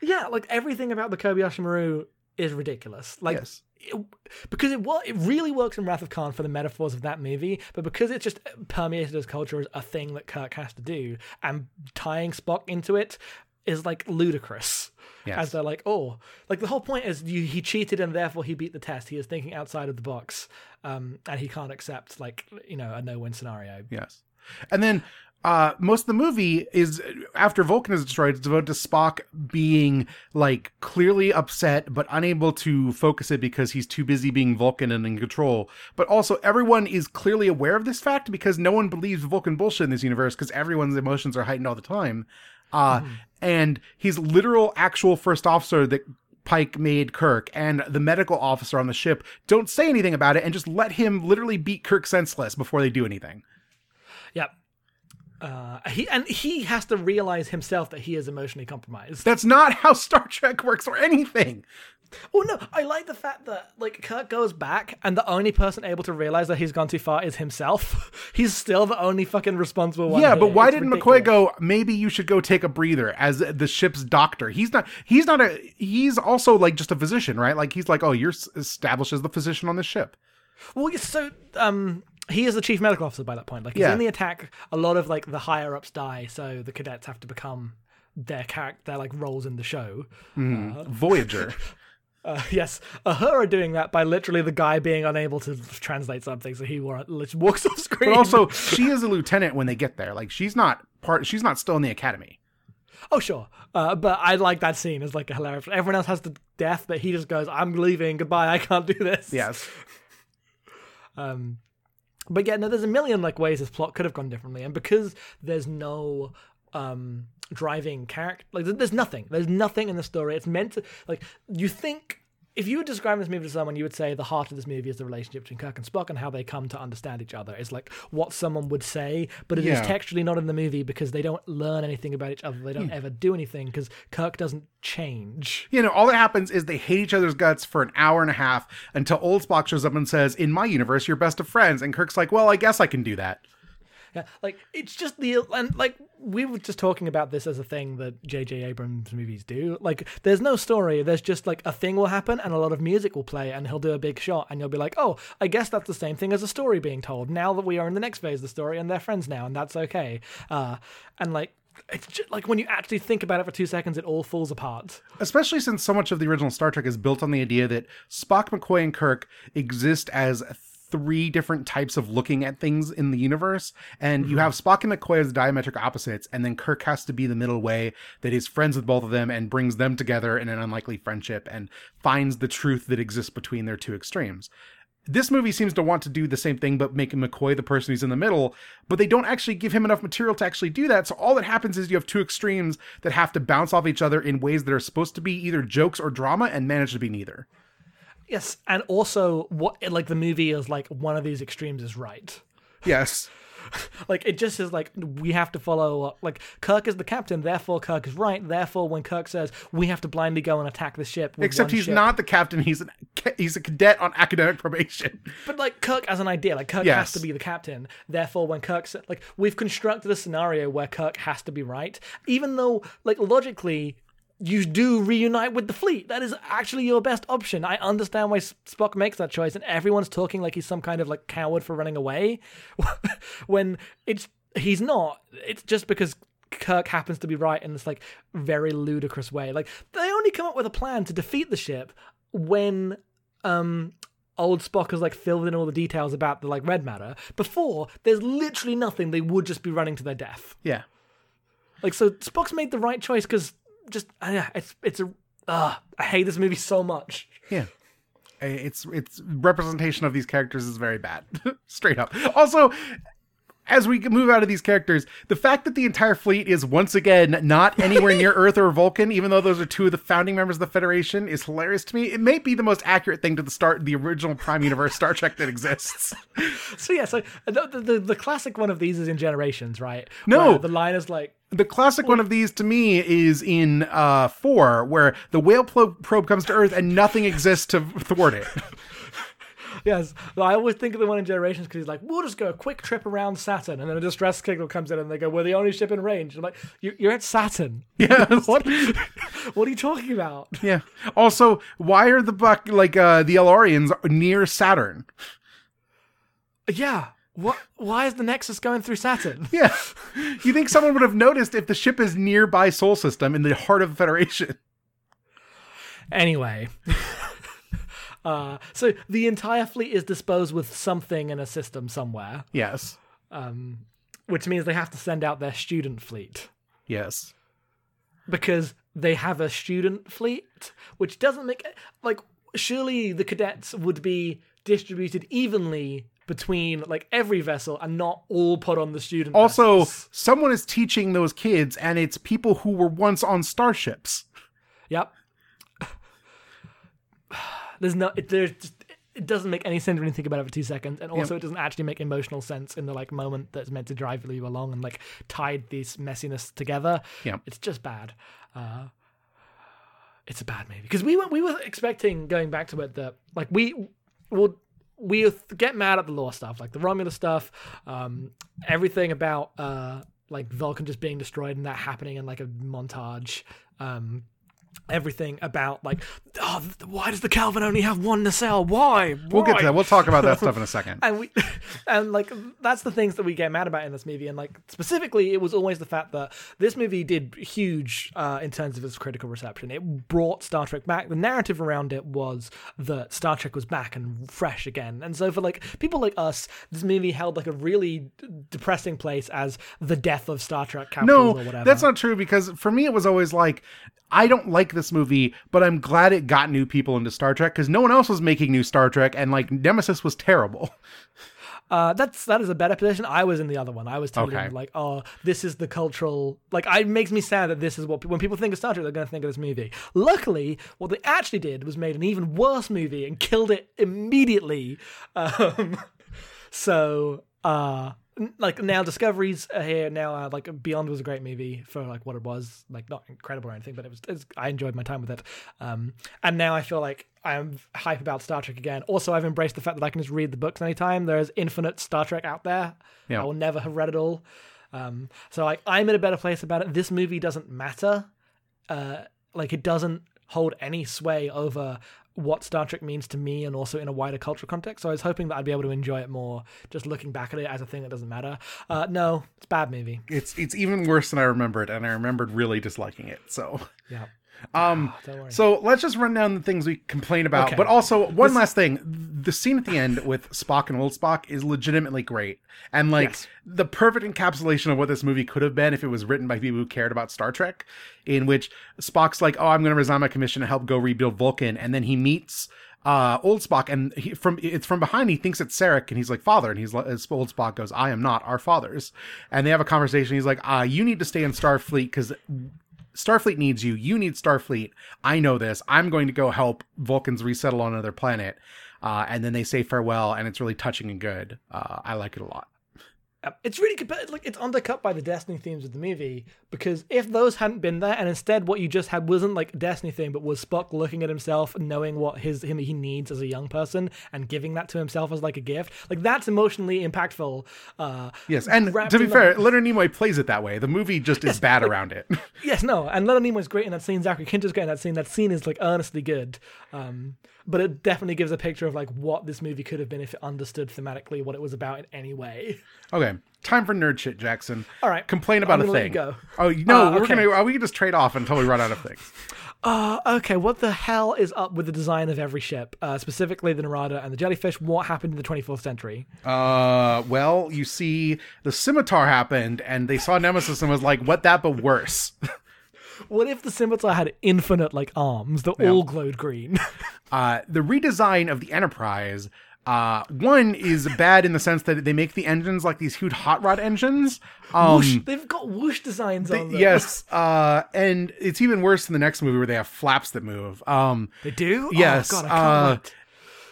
Yeah, like everything about the Kobayashi Maru is ridiculous. Like Yes. it, because it it really works in Wrath of Khan for the metaphors of that movie, but because it's just permeated as culture as a thing that Kirk has to do, and tying Spock into it is like ludicrous. Yes. As they're like, oh, like the whole point is you, he cheated and therefore he beat the test. He is thinking outside of the box, um, and he can't accept like you know a no-win scenario. Yes. And then uh most of the movie is after Vulcan is destroyed, it's devoted to Spock being like clearly upset but unable to focus it because he's too busy being Vulcan and in control. But also everyone is clearly aware of this fact because no one believes Vulcan bullshit in this universe because everyone's emotions are heightened all the time. Uh and he's literal actual first officer that Pike made Kirk and the medical officer on the ship don't say anything about it and just let him literally beat Kirk senseless before they do anything. Yep. Uh, he and he has to realize himself that he is emotionally compromised. That's not how Star Trek works or anything. Oh no, I like the fact that like Kirk goes back and the only person able to realize that he's gone too far is himself. he's still the only fucking responsible one. Yeah, but why It's didn't ridiculous. McCoy go? Maybe you should go take a breather as the ship's doctor. He's not. He's not a. He's also like just a physician, right? Like he's like, oh, you're established as the physician on the ship. Well, so um, he is the chief medical officer by that point. Like, he's Yeah. in the attack. A lot of like the higher ups die, so the cadets have to become their character, their like roles in the show. Voyager. Uh, yes, Uhura doing that by literally the guy being unable to translate something, so he walks off screen. but also, she is a lieutenant when they get there. Like she's not part. She's not still in the academy. oh sure, uh, but I like that scene. It's like a hilarious. Everyone else has the death, but he just goes, "I'm leaving. Goodbye. I can't do this." Yes. Um, but yeah, no, there's a million like ways this plot could have gone differently, and because there's no um driving character, like there's nothing, there's nothing in the story. It's meant to like you think. If you were describing this movie to someone, you would say the heart of this movie is the relationship between Kirk and Spock and how they come to understand each other. It's like what someone would say, but it is Yeah. textually not in the movie because they don't learn anything about each other. They Hmm. don't ever do anything because Kirk doesn't change. You know, all that happens is they hate each other's guts for an hour and a half until old Spock shows up and says, "In my universe, you're best of friends." And Kirk's like, "Well, I guess I can do that." Yeah, like it's just the and like we were just talking about this as a thing that J.J. Abrams movies do. Like, there's no story. There's just like a thing will happen and a lot of music will play, and he'll do a big shot, and you'll be like, oh, I guess that's the same thing as a story being told. Now that we are in the next phase of the story, and they're friends now, and that's okay. Uh, and like. It's just like when you actually think about it for two seconds, it all falls apart. especially since so much of the original Star Trek is built on the idea that Spock, McCoy, and Kirk exist as three different types of looking at things in the universe. And you mm-hmm. have Spock and McCoy as diametric opposites, and then Kirk has to be the middle way that is friends with both of them and brings them together in an unlikely friendship and finds the truth that exists between their two extremes. This movie seems to want to do the same thing, but make McCoy the person who's in the middle, but they don't actually give him enough material to actually do that. So all that happens is you have two extremes that have to bounce off each other in ways that are supposed to be either jokes or drama and manage to be neither. Yes, and also what like the movie is like one of these extremes is right. Yes. Like it just is like we have to follow uh, like Kirk is the captain, therefore Kirk is right. Therefore, when Kirk says we have to blindly go and attack the ship, with Except he's ship- not the captain. He's an he's a cadet on academic probation. But like Kirk as an idea, like Kirk Yes. has to be the captain. Therefore, when Kirk sa- like we've constructed a scenario where Kirk has to be right, even though like logically. You do reunite with the fleet. That is actually your best option. I understand why Spock makes that choice, and everyone's talking like he's some kind of like coward for running away, when it's he's not. It's just because Kirk happens to be right in this like very ludicrous way. Like they only come up with a plan to defeat the ship when um old Spock has like filled in all the details about the like red matter. Before there's literally nothing. They would just be running to their death. Yeah. Like so, Spock's made the right choice because just uh, it's it's a. Uh, I hate this movie so much. Yeah. It's it's representation of these characters is very bad. Straight up. Also, as we move out of these characters, the fact that the entire fleet is once again not anywhere near Earth or Vulcan, even though those are two of the founding members of the Federation, is hilarious to me. It may be the most accurate thing to the start the original Prime Universe Star Trek that exists. So yeah, so the the, the, the classic one of these is in Generations, right? No. Where the line is like. The classic one of these to me is in uh, four, where the whale probe comes to Earth and nothing exists to thwart it. Yes, I always think of the one in Generations because he's like, "We'll just go a quick trip around Saturn," and then a distress signal comes in, and they go, "We're the only ship in range." I'm like, "You- "You're at Saturn. Yes. what? what are you talking about?" Yeah. Also, why are the buck like uh the El-Aurians near Saturn? Yeah. What? Why is the Nexus going through Saturn? Yeah. You think someone would have noticed if the ship is nearby Sol System in the heart of the Federation? Anyway. Uh, so the entire fleet is disposed with something in a system somewhere, Yes. um, which means they have to send out their student fleet Yes. because they have a student fleet, which doesn't make like surely the cadets would be distributed evenly between like every vessel and not all put on the student. Also, vessels. someone is teaching those kids, and it's people who were once on starships. Yep. There's no. It, there's just. It doesn't make any sense when you think about it for two seconds, and also it doesn't actually make emotional sense in the like moment that's meant to drive you along and like tied these messiness together. Yeah. it's just bad. Uh, it's a bad movie because we were we were expecting going back to it that like we will we get mad at the law stuff like the Romulus stuff, um, everything about uh like Vulcan just being destroyed and that happening in like a montage. Um, everything about like oh why does the Kelvin only have one nacelle? Why? We'll get to that. We'll talk about that stuff in a second. and we and like that's the things that we get mad about in this movie. And like specifically it was always the fact that this movie did huge uh, in terms of its critical reception. It brought star trek back. The narrative around it was that star trek was back and fresh again. And so for like people like us this movie held like a really depressing place as the death of star trek No, or whatever. that's not true because for me it was always like I don't like this movie, but I'm glad it got new people into Star Trek because no one else was making new Star Trek, and like Nemesis was terrible. Uh, that's that is a better position. I was in the other one. I was telling Okay. like, oh, this is the cultural. Like, it makes me sad that this is what when people think of Star Trek, they're going to think of this movie. Luckily, what they actually did was made an even worse movie and killed it immediately. Um, so, uh, like now Discoveries are here now. Uh, like Beyond was a great movie for like what it was. Like not incredible or anything, but it was. It's, I enjoyed my time with it. Um, and now I feel like I'm hype about Star Trek again. Also, I've embraced the fact that I can just read the books anytime. There's infinite Star Trek out there. Yeah. I will never have read it all. Um, so like I'm in a better place about it. This movie doesn't matter. Uh, like it doesn't hold any sway over what Star Trek means to me and also in a wider cultural context. So I was hoping that I'd be able to enjoy it more just looking back at it as a thing that doesn't matter. Uh, no, it's a bad movie. It's it's even worse than I remembered, and I remembered really disliking it. So, Yeah. Um, Don't so let's just run down the things we complain about. Okay. But also one last thing: the scene at the end with Spock and old Spock is legitimately great, and like Yes. the perfect encapsulation of what this movie could have been if it was written by people who cared about Star Trek. In which Spock's like, "Oh, I'm going to resign my commission to help go rebuild Vulcan," and then he meets uh old spock and he, from it's from behind he thinks it's sarek and he's like father and he's like as old spock goes i am not our fathers and they have a conversation he's like uh you need to stay in starfleet because starfleet needs you. You need starfleet. I know this. I'm going to go help vulcans resettle on another planet. Uh and then they say farewell and it's really touching and good. Uh i like it a lot Um, It's really compa- like it's undercut by the Destiny themes of the movie because if those hadn't been there and instead what you just had wasn't like a Destiny theme but was Spock looking at himself and knowing what his him he needs as a young person and giving that to himself as like a gift like that's emotionally impactful. Uh, yes and to be the- fair leonard nimoy plays it that way the movie just is bad around it yes, no, and Leonard Nimoy's great in that scene. Zachary Quinto's great in that scene. That scene is like earnestly good. Um, but it definitely gives a picture of like what this movie could have been if it understood thematically what it was about in any way. Okay, time for nerd shit, Jackson. All right, complain about a thing. you go. Oh no, Uh, we're okay. gonna. Uh, we can just trade off until we run out of things. Uh, okay, what the hell is up with the design of every ship, uh, specifically the Narada and the jellyfish? What happened in the 24th century? Uh, well, you see, the scimitar happened, and they saw Nemesis and was like, "What that, but worse." What if the scimitar had infinite like arms that all glowed green? uh, the redesign of the Enterprise. Uh, one is bad in the sense that they make the engines like these huge hot rod engines. Um, whoosh, they've got whoosh designs on them. yes, uh, and it's even worse in the next movie where they have flaps that move. Um, they do. Yes, Oh, God, uh,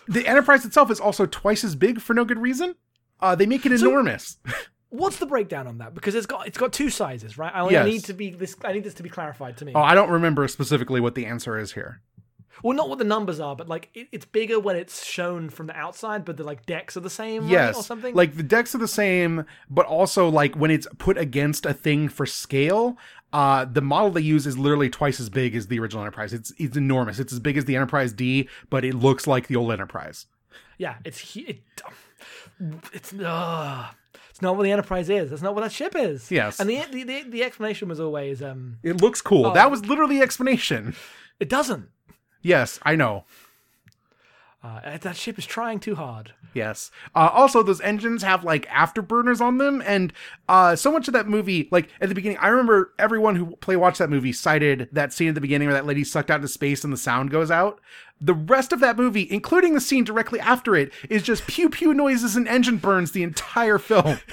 the Enterprise itself is also twice as big for no good reason. Uh, they make it enormous. What's the breakdown on that? Because it's got it's got two sizes, right? I, I Yes. need to be this. I need this to be clarified to me. oh, I don't remember specifically what the answer is here. well, not what the numbers are, but like it, it's bigger when it's shown from the outside, but the like decks are the same, right? Yes, or something. like the decks are the same, but also like when it's put against a thing for scale, uh, the model they use is literally twice as big as the original Enterprise. It's it's enormous. It's as big as the Enterprise D, but it looks like the old Enterprise. yeah, it's it, it's uh, it's not what the Enterprise is. That's not what that ship is. Yes. and the the the, the explanation was always um, It looks cool. Oh. That was literally the explanation. it doesn't. Yes, I know. Uh, that ship is trying too hard. Yes. Uh, also, those engines have like afterburners on them, and uh, so much of that movie, like at the beginning, I remember everyone who play watched that movie cited that scene at the beginning where that lady sucked out into space and the sound goes out. The rest of that movie, including the scene directly after it, is just pew pew noises and engine burns the entire film.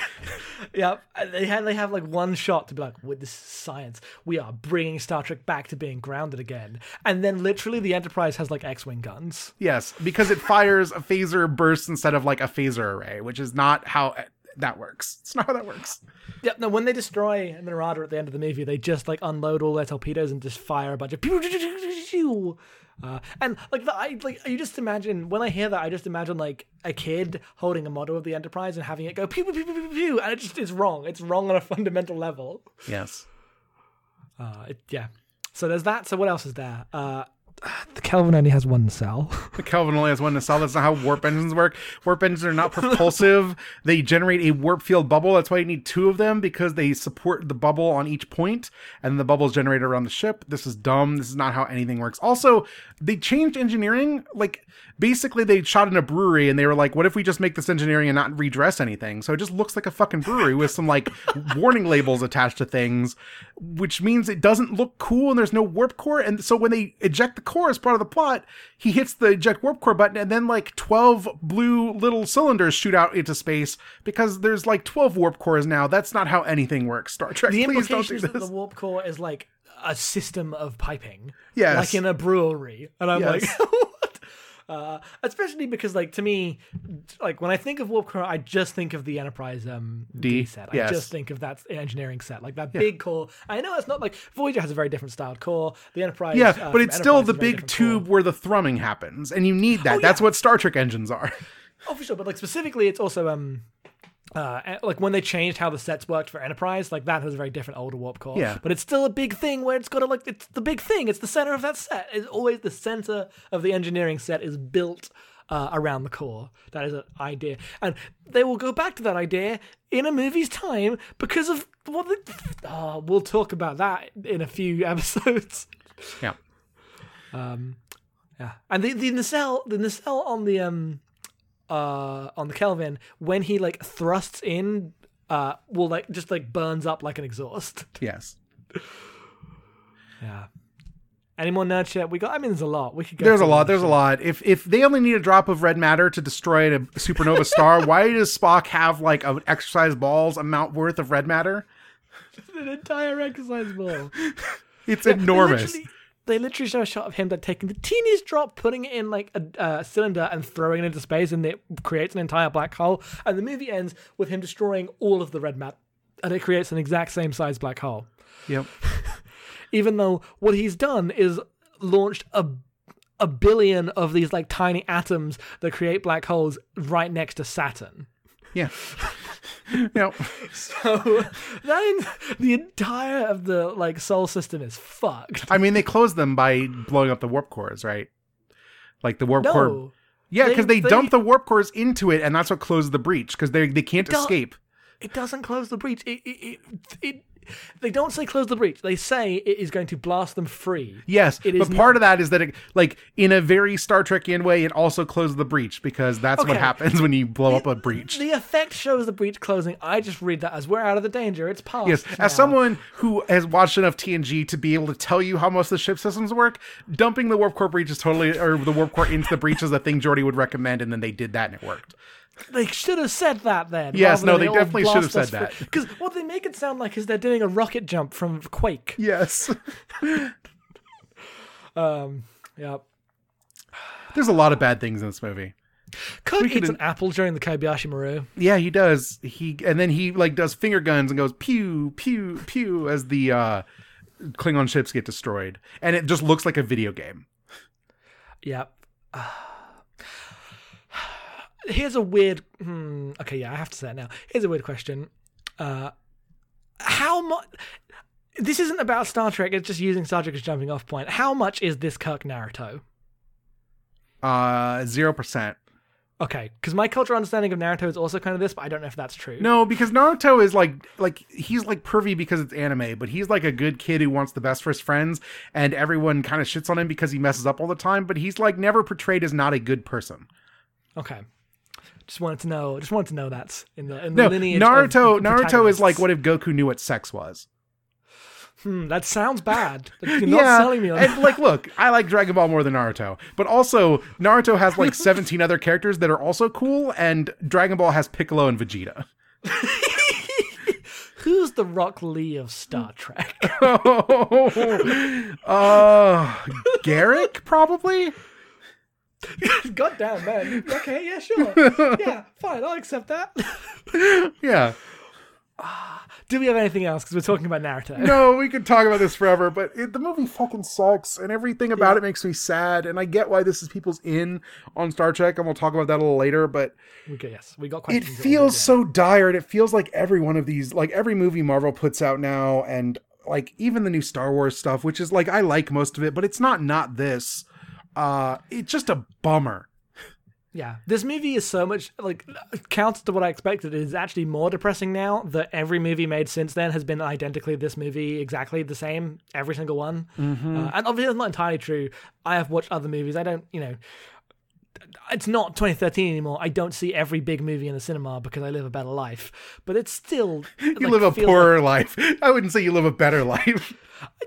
Yeah, they had they have like one shot to be like, with this is science, we are bringing Star Trek back to being grounded again, and then literally the Enterprise has like X-wing guns. yes, because it fires a phaser burst instead of like a phaser array, which is not how eh, that works. It's not how that works. Yeah, no, when they destroy the Narada at the end of the movie, they just like unload all their torpedoes and just fire a bunch of pew, pew, pew. Uh, and like the, I like you just imagine when I hear that I just imagine like a kid holding a model of the Enterprise and having it go pew pew pew pew pew, pew and it just is wrong. It's wrong on a fundamental level. Yes. Uh, it, yeah. So there's that. So what else is there? Uh, the Kelvin only has one cell. The Kelvin only has one cell. That's not how warp engines work. Warp engines are not propulsive. they generate a warp field bubble. That's why you need two of them because they support the bubble on each point, and the bubble is generated around the ship. This is dumb. This is not how anything works. Also, they changed engineering. Like basically, they shot in a brewery, and they were like, "What if we just make this engineering and not redress anything?" So it just looks like a fucking brewery with some like warning labels attached to things, which means it doesn't look cool, and there's no warp core. And so when they eject the core as part of the plot, he hits the eject warp core button, and then like 12 blue little cylinders shoot out into space because there's like 12 warp cores now. That's not how anything works. Star Trek, The please don't implication do is that the warp core is like a system of piping. Yes. Like in a brewery. And I'm Yes. like? Uh, especially because, like, to me, like when I think of warp core, I just think of the Enterprise um, D, D, set. I yes. just think of that engineering set, like that big core. I know it's not like Voyager has a very different styled core. The Enterprise, yeah, uh, but it's still the is a very big tube core. where the thrumming happens, and you need that. Oh, That's what Star Trek engines are. Oh, for sure. But like specifically, it's also um. Uh, like when they changed how the sets worked for Enterprise, like that was a very different older warp core. Yeah. But it's still a big thing where it's got to like it's the big thing. It's the center of that set. It's always the center of the engineering set is built uh, around the core. That is an idea, and they will go back to that idea in a movie's time because of what. The, oh, we'll talk about that in a few episodes. yeah. Um. Yeah, and the the nacelle, the nacelle on the um, uh, on the Kelvin when he like thrusts in, uh, will like just like burns up like an exhaust. Yes. Yeah. Any more nerd shit? We got. I mean, there's a lot. We could go. There's a lot. There's a lot. If if they only need a drop of red matter to destroy a supernova star, why does Spock have like an exercise balls amount worth of red matter? an entire exercise ball. It's They enormous. They literally show a shot of him like taking the teeniest drop, putting it in like a uh, cylinder, and throwing it into space, and it creates an entire black hole. And the movie ends with him destroying all of the red matter, and it creates an exact same size black hole. Yep. even though what he's done is launched a a billion of these like tiny atoms that create black holes right next to Saturn. Yeah. yep. So that in, the entire of the like solar system is fucked. I mean, they close them by blowing up the warp cores, right? Like the warp core. No, Yeah, because they, they- dump the warp cores into it, and that's what closes the breach because they they can't escape. it doesn't close the breach. It, it, it, it they don't say close the breach. They say it is going to blast them free. Yes, It but part of that is that it, like in a very Star Trekian way, it also closes the breach because that's what happens when you blow up a breach. The effect shows the breach closing. I just read that as we're out of the danger. It's past. Yes, now. as someone who has watched enough TNG to be able to tell you how most of the ship systems work, dumping the warp core breach is totally, or the warp core into the breach is the thing Geordi would recommend, and then they did that and it worked. They should have said that then. Yes, no, they definitely should have said that. Because what they make it sound like is they're doing a rocket jump from Quake. Yes, Um, yeah. there's a lot of bad things in this movie. Kirk eats an apple during the Kobayashi Maru. Yeah, he does. He and then he like does finger guns and goes pew pew pew as the uh Klingon ships get destroyed, and it just looks like a video game. Yep. Here's a weird. Hmm, okay, yeah, I have to say it now. Here's a weird question. Uh, how much? This isn't about Star Trek. It's just using Star Trek as jumping off point. How much is this Kirk Naruto? Uh, zero percent. Okay, because my cultural understanding of Naruto is also kind of this, but I don't know if that's true. No, because Naruto is like like he's like pervy because it's anime, but he's like a good kid who wants the best for his friends, and everyone kind of shits on him because he messes up all the time. But he's like never portrayed as not a good person. Okay. Just wanted to know. Just wanted to know that in the in No, the lineage. Naruto. Naruto is like what if Goku knew what sex was. Hmm, that sounds bad. You're not selling me on and that. like, look, I like Dragon Ball more than Naruto, but also Naruto has like 17 other characters that are also cool, and Dragon Ball has Piccolo and Vegeta. Who's the Rock Lee of Star Trek? uh, Garak probably. God damn, man. Okay, yeah, sure. Yeah, fine, I'll accept that. Yeah. Ah, do we have anything else? Because we're talking about Naruto. No, we could talk about this forever, but it, the movie fucking sucks, and everything about it makes me sad. And I get why this is people's in on Star Trek, and we'll talk about that a little later. But Okay, yes, we got it feels so dire, and it feels like every one of these, like every movie Marvel puts out now, and like even the new Star Wars stuff, which is like I like most of it, but it's not not this. Uh, it's just a bummer. Yeah, this movie is so much like counter to what I expected. It is actually more depressing now that every movie made since then has been identically this movie, exactly the same, every single one. Mm-hmm. Uh, and obviously, that's not entirely true. I have watched other movies. I don't, you know, it's not 2013 anymore. I don't see every big movie in the cinema because I live a better life. But it's still You like, live a poorer life. I wouldn't say you live a better life.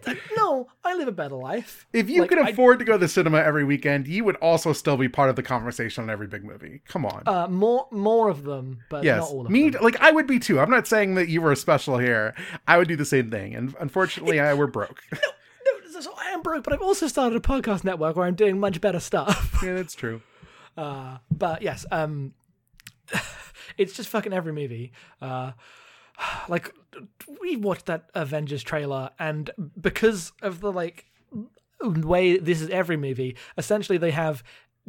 Like- no, I live a better life. If you Like, could I- afford to go to the cinema every weekend, you would also still be part of the conversation on every big movie. Come on. Uh, more, more of them, but yes, not all of me them. like I would be too. I'm not saying that you were special here. I would do the same thing, and unfortunately, I were broke. No, so I am broke, but I've also started a podcast network where I'm doing much better stuff. yeah, that's true. Uh, but yes, um, it's just fucking every movie. Uh, like we watched that Avengers trailer, and because of the like way this is every movie, essentially they have.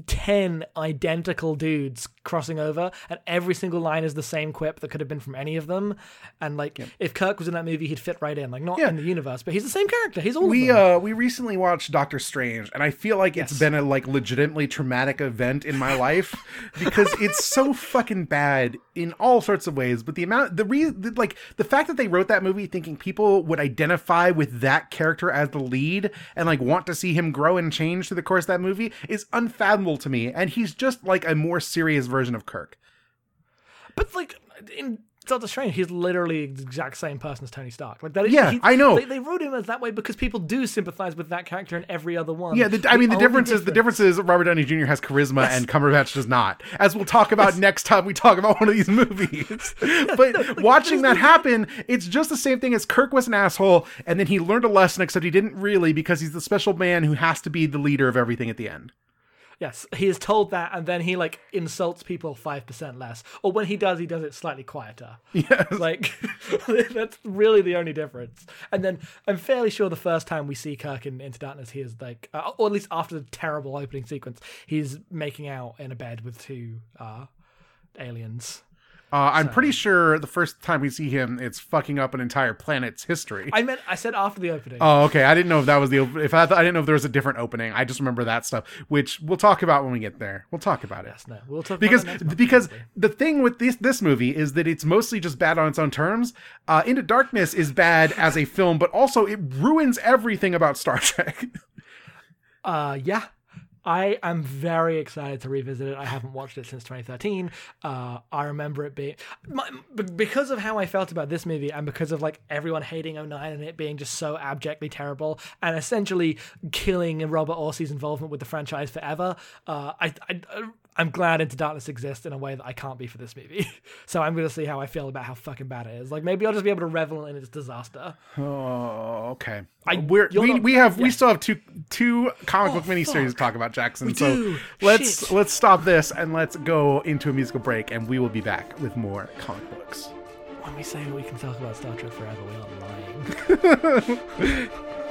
10 identical dudes crossing over and every single line is the same quip that could have been from any of them and like if kirk was in that movie he'd fit right in like not Yeah. in the universe but he's the same character he's all We of them. uh we recently watched Doctor Strange, and I feel like it's been a like legitimately traumatic event in my life because it's so fucking bad in all sorts of ways. But the amount, the reason, like the fact that they wrote that movie thinking people would identify with that character as the lead and like want to see him grow and change through the course of that movie is unfathomable to me. And he's just like a more serious version of Kirk. But like in Doctor Strange, he's literally the exact same person as Tony Stark. Like that. Yeah, he- I know. They, they wrote him as that way because people do sympathize with that character in every other one. Yeah, the, I mean the only difference is the difference is Robert Downey Jr. has charisma and Cumberbatch does not. As we'll talk about next time we talk about one of these movies. but watching that happen, it's just the same thing as Kirk was an asshole and then he learned a lesson except he didn't really because he's the special man who has to be the leader of everything at the end. Yes, he is told that, and then he like insults people five percent less. Or when he does, he does it slightly quieter. Yes. Like that's really the only difference. And then I'm fairly sure the first time we see Kirk in Into Darkness, he is like, uh, or at least after the terrible opening sequence, he's making out in a bed with two uh, aliens. Uh, I'm pretty sure the first time we see him, it's fucking up an entire planet's history. I meant I said after the opening. Oh, okay. I didn't know if that was the op- if I, th- I didn't know if there was a different opening. I just remember that stuff, which we'll talk about when we get there. We'll talk about it. Yes, no, we'll talk because month, because probably. the thing with this this movie is that it's mostly just bad on its own terms. Uh, Into Darkness is bad as a film, but also it ruins everything about Star Trek. Uh, yeah. I am very excited to revisit it. I haven't watched it since 2013. Uh, I remember it being my, because of how I felt about this movie, and because of like everyone hating 09 and it being just so abjectly terrible, and essentially killing Robert Orci's involvement with the franchise forever. Uh, I, I I'm glad Into Darkness exists in a way that I can't be for this movie. so I'm gonna see how I feel about how fucking bad it is. Like maybe I'll just be able to revel in its disaster. Oh, okay. I- We're, we not- we have we still have two two comic book Oh, miniseries to talk about, Jackson. We so do. let's Shit. let's stop this and let's go into a musical break, and we will be back with more comic books. When we say we can talk about Star Trek forever, we are lying.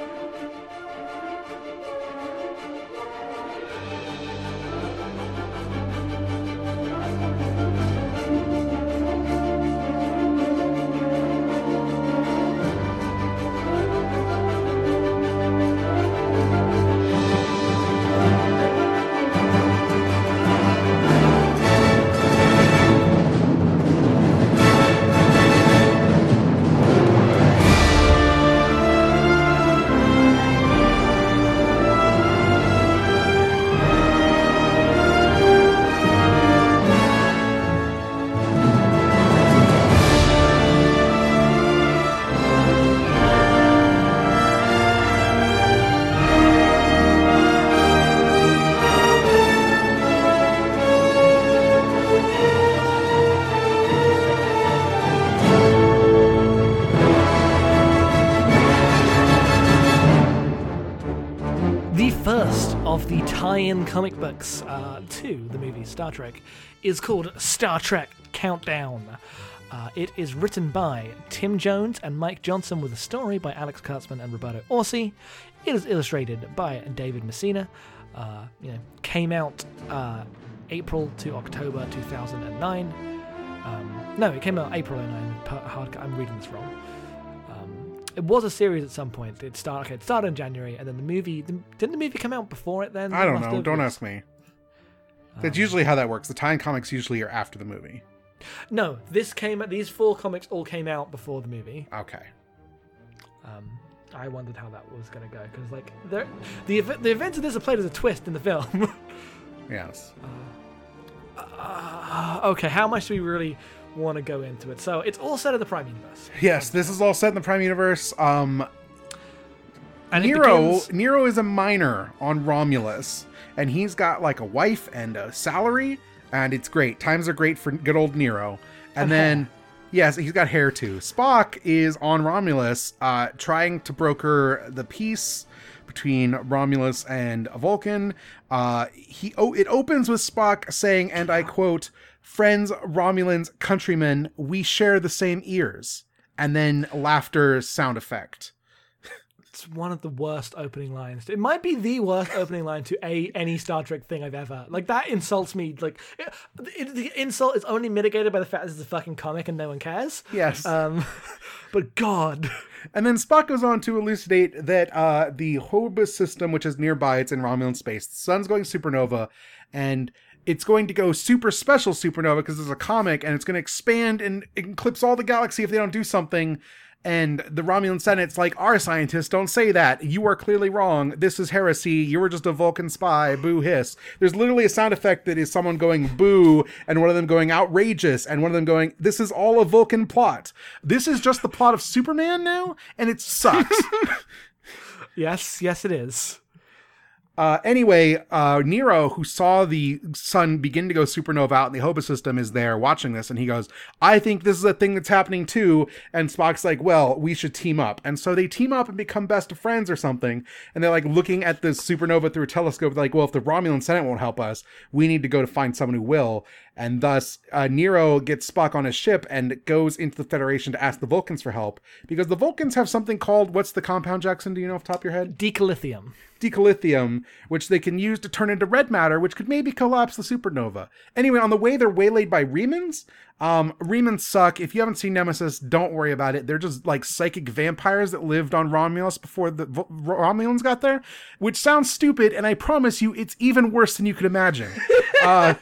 tie-in comic books uh, to the movie Star Trek is called Star Trek Countdown. Uh, it is written by Tim Jones and Mike Johnson with a story by Alex Kurtzman and Roberto Orci. It is illustrated by David Messina. Uh, you know, came out uh, April to October 2009. Um, no, it came out April 09. Hard, I'm reading this wrong. Um, it was a series at some point. It started. Okay, it started in January, and then the movie. The, didn't the movie come out before it? Then I don't know. Don't ask me. That's usually how that works. The tie-in comics usually are after the movie. No, this came. These four comics all came out before the movie. Okay. Um, I wondered how that was going to go because, like, there- the the events of this are played as a twist in the film. Yes. Uh, okay, how much do we really want to go into it? So it's all set in the Prime Universe. Yes, this is all set in the Prime Universe. Um, And Nero begins- Nero is a miner on Romulus, and he's got like a wife and a salary, and it's great. Times are great for good old Nero. And And then, hair. yes, he's got hair too. Spock is on Romulus, uh, trying to broker the peace between Romulus and Vulcan. Uh, he oh, it opens with Spock saying, and I quote, "Friends, Romulans, countrymen, we share the same ears." And then laughter sound effect. It's one of the worst opening lines. It might be the worst opening line to a any Star Trek thing I've ever. Like that insults me. Like it, it- the insult is only mitigated by the fact this is a fucking comic and no one cares. Yes. Um, but God, And then Spock goes on to elucidate that uh, the Hobus system, which is nearby, it's in Romulan space. The sun's going supernova, and it's going to go super special supernova because it's a comic, and it's going to expand and eclipse all the galaxy if they don't do something. And the Romulan Senate's like, our scientists don't say that. You are clearly wrong. This is heresy. You were just a Vulcan spy. Boo hiss. There's literally a sound effect that is someone going boo, and one of them going outrageous, and one of them going, this is all a Vulcan plot. This is just the plot of Superman now, and it sucks. yes, yes, it is. Uh, anyway, uh, Nero, who saw the sun begin to go supernova out in the Hobus system, is there watching this, and he goes, "I think this is a thing that's happening too." And Spock's like, "Well, we should team up." And so they team up and become best of friends or something. And they're like looking at the supernova through a telescope. Like, "Well, if the Romulan Senate won't help us, we need to go to find someone who will." And thus, uh, Nero gets Spock on a ship and goes into the Federation to ask the Vulcans for help because the Vulcans have something called what's the compound, Jackson? Do you know off the top of your head? Decalithium. decalithium, which they can use to turn into red matter, which could maybe collapse the supernova. Anyway, on the way, they're waylaid by Remans. Um, Remans suck. If you haven't seen Nemesis, don't worry about it. They're just like psychic vampires that lived on Romulus before the V- Romulans got there, which sounds stupid, and I promise you, it's even worse than you could imagine. Uh,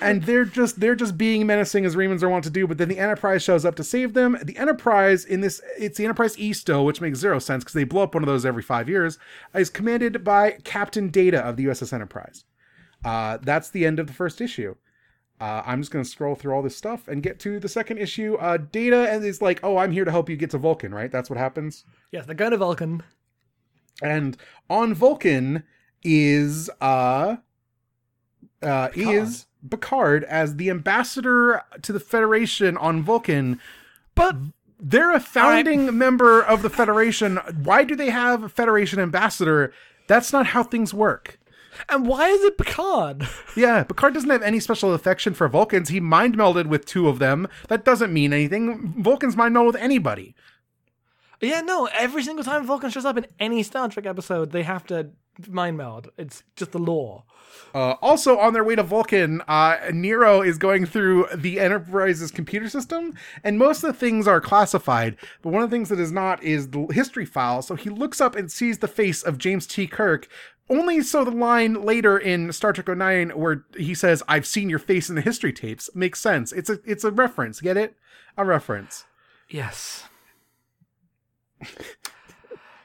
and they're just they're just being menacing as Remans are wont to do. But then the Enterprise shows up to save them. The Enterprise in this it's the Enterprise E still, which makes zero sense because they blow up one of those every five years. Is commanded by Captain Data of the USS Enterprise. Uh, that's the end of the first issue. Uh, I'm just going to scroll through all this stuff and get to the second issue. Uh, Data and is like, "Oh, I'm here to help you get to Vulcan." Right? That's what happens. Yes, they're going to Vulcan. And on Vulcan is uh uh is Picard as the ambassador to the Federation on Vulcan, but they're a founding member of the Federation. Why do they have a Federation ambassador? That's not how things work. And why is it Picard? Yeah, Picard doesn't have any special affection for Vulcans. He mind melded with two of them. That doesn't mean anything. Vulcans mind meld with anybody. yeah, no. Every single time Vulcan shows up in any Star Trek episode, they have to mind meld. It's just the law. Uh, also, on their way to Vulcan, uh, Nero is going through the Enterprise's computer system, and most of the things are classified. But one of the things that is not is the history file. So he looks up and sees the face of James T. Kirk. Only so the line later in Star Trek 09 where he says, "I've seen your face in the history tapes" makes sense. It's a it's a reference. Get it? A reference. Yes.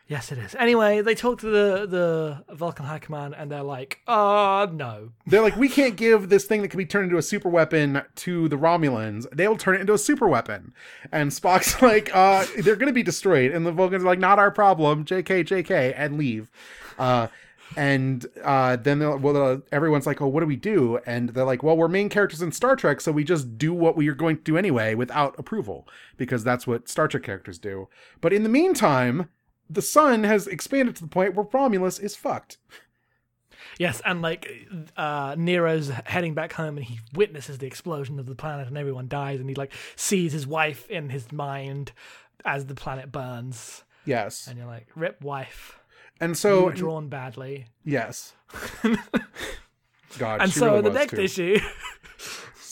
Yes, it is. Anyway, they talk to the the Vulcan High Command, and they're like, "Uh, no." They're like, we can't give this thing that can be turned into a super weapon to the Romulans. They'll turn it into a super weapon. And Spock's like, uh, they're going to be destroyed. And the Vulcans are like, not our problem. JK, JK, and leave. Uh, and uh, then well, everyone's like, oh, what do we do? And they're like, well, we're main characters in Star Trek, so we just do what we are going to do anyway without approval, because that's what Star Trek characters do. But in the meantime, the sun has expanded to the point where Romulus is fucked. Yes, and like uh, Nero's heading back home, and he witnesses the explosion of the planet, and everyone dies, and he like sees his wife in his mind as the planet burns, Yes. and you're like, "Rip wife, And you so were drawn badly." yes. God, And so really the next too. issue,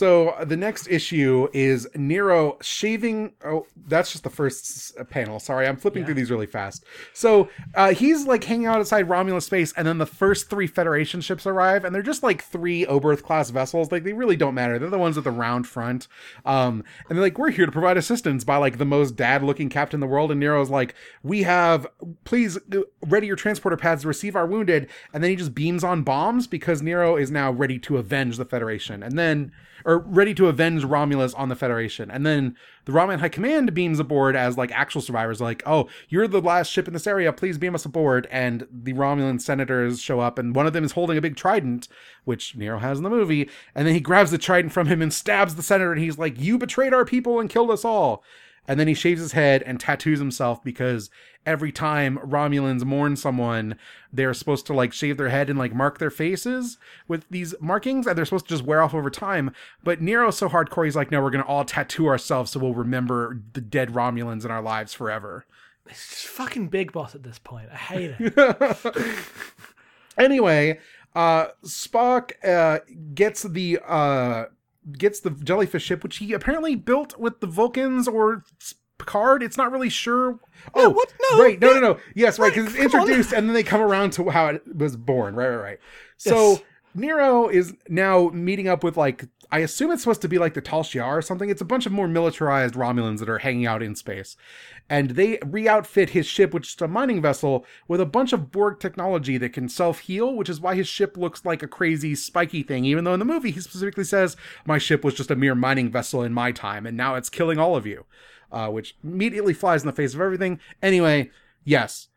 So uh, the next issue is Nero shaving. Oh, that's just the first panel. Sorry, I'm flipping Yeah. through these really fast. So uh, he's like hanging out outside Romulus space, and then the first three Federation ships arrive, and they're just like three Oberth class vessels. Like they really don't matter. They're the ones with the round front. Um, and they're like, we're here to provide assistance by like the most dad looking captain in the world. And Nero's like, we have, please uh, ready your transporter pads to receive our wounded. And then he just beams on bombs because Nero is now ready to avenge the Federation. And then or ready to avenge Romulus on the Federation. And then the Romulan High Command beams aboard as like actual survivors, like, oh, you're the last ship in this area, please beam us aboard. And the Romulan senators show up, and one of them is holding a big trident, which Nero has in the movie. And then he grabs the trident from him and stabs the senator, and he's like, You betrayed our people and killed us all. And then he shaves his head and tattoos himself because every time Romulans mourn someone, they're supposed to like shave their head and like mark their faces with these markings, and they're supposed to just wear off over time. But Nero's so hardcore, he's like, no, we're gonna all tattoo ourselves so we'll remember the dead Romulans in our lives forever. it's just fucking Big Boss at this point. I hate it. Anyway, uh Spock uh gets the uh gets the jellyfish ship, which he apparently built with the Vulcans or Picard. It's not really sure. Oh, what? No, right, no, no, no. Yes, right, because it's come on. introduced and then they come around to how it was born. Right, right, right. So Yes. Nero is now meeting up with like I assume it's supposed to be like the Tal Shiar or something. It's a bunch of more militarized Romulans that are hanging out in space. And they re-outfit his ship, which is a mining vessel, with a bunch of Borg technology that can self-heal, which is why his ship looks like a crazy spiky thing, even though in the movie he specifically says, My ship was just a mere mining vessel in my time, and now it's killing all of you. Uh, which immediately flies in the face of everything. Anyway, yes,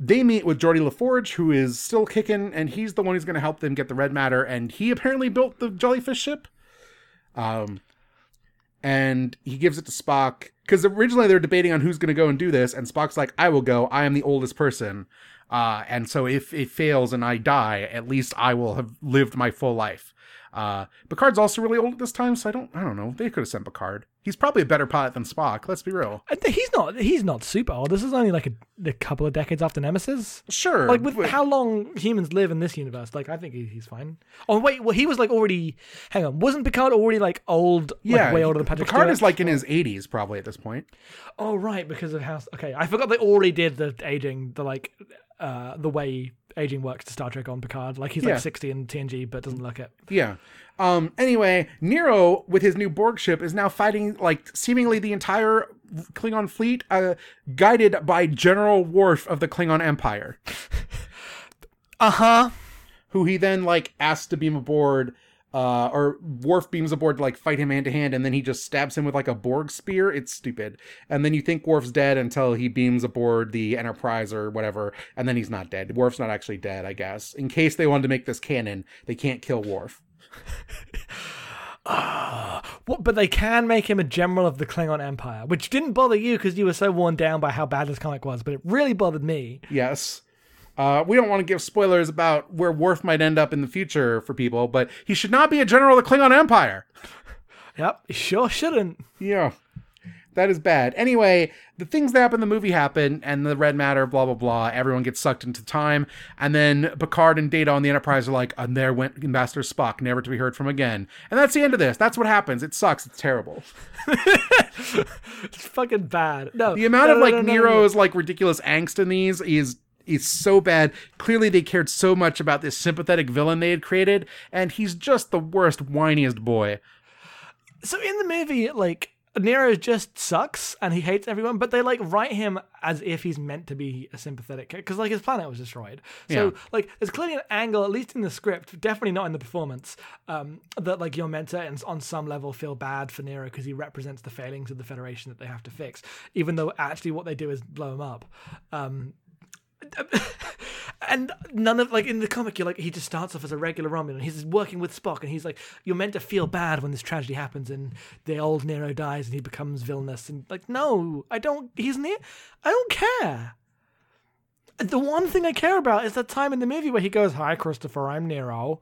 they meet with Geordi La Forge, who is still kicking, and he's the one who's going to help them get the red matter. And he apparently built the jellyfish ship. Um, and he gives it to Spock because originally they're debating on who's going to go and do this, and Spock's like, "I will go. I am the oldest person." Uh, and so if it fails and I die, at least I will have lived my full life. Uh, Picard's also really old at this time, so I don't, I don't know. They could have sent Picard. He's probably a better pilot than Spock. Let's be real. He's not. He's not super old. This is only like a, a couple of decades after Nemesis. Sure, Like with but- how long humans live in this universe, like I think he, he's fine. Oh wait, well he was like already. Hang on, wasn't Picard already like old? Like, yeah, way older than Patrick. Picard Stewart? is like in his 80s probably at this point. Oh right, because of how. Okay, I forgot they already did the aging, the like, uh, the way aging works to Star Trek on Picard. Like he's Yeah. like sixty in TNG, but doesn't look it. Yeah. Um. Anyway, Nero with his new Borg ship is now fighting like seemingly the entire Klingon fleet, uh, guided by General Worf of the Klingon Empire, Uh huh. who he then like asks to beam aboard. Uh, or Worf beams aboard to like fight him hand to hand, and then he just stabs him with like a Borg spear. It's stupid. And then you think Worf's dead until he beams aboard the Enterprise or whatever, and then he's not dead. Worf's not actually dead, I guess. In case they wanted to make this canon, they can't kill Worf. What? But they can make him a general of the Klingon Empire, which didn't bother you because you were so worn down by how bad this comic was. But it really bothered me. Yes. Uh, we don't want to give spoilers about where Worf might end up in the future for people, but he should not be a general of the Klingon Empire. Yep, he sure shouldn't. Yeah. That is bad. Anyway, the things that happen in the movie happen, and the red matter, blah, blah, blah. Everyone gets sucked into time. And then Picard and Data on the Enterprise are like, and there went Ambassador Spock, never to be heard from again. And that's the end of this. That's what happens. It sucks. It's terrible. It's fucking bad. No, The amount no, of like no, no. Nero's like ridiculous angst in these is is so bad. Clearly they cared so much about this sympathetic villain they had created, and he's just the worst, whiniest boy. So in the movie, like Nero just sucks and he hates everyone, but they like write him as if he's meant to be a sympathetic because like his planet was destroyed. So Yeah. like there's clearly an angle, at least in the script, definitely not in the performance, um, that like you're meant to, and on some level, feel bad for Nero because he represents the failings of the Federation that they have to fix, even though actually what they do is blow him up. Um, and none of like in the comic, you're like he just starts off as a regular Romulan. He's working with Spock, and he's like you're meant to feel bad when this tragedy happens, and the old Nero dies, and he becomes villainous. And like, no, I don't. He's near. I don't care. The one thing I care about is that time in the movie where he goes, "Hi, Christopher, I'm Nero."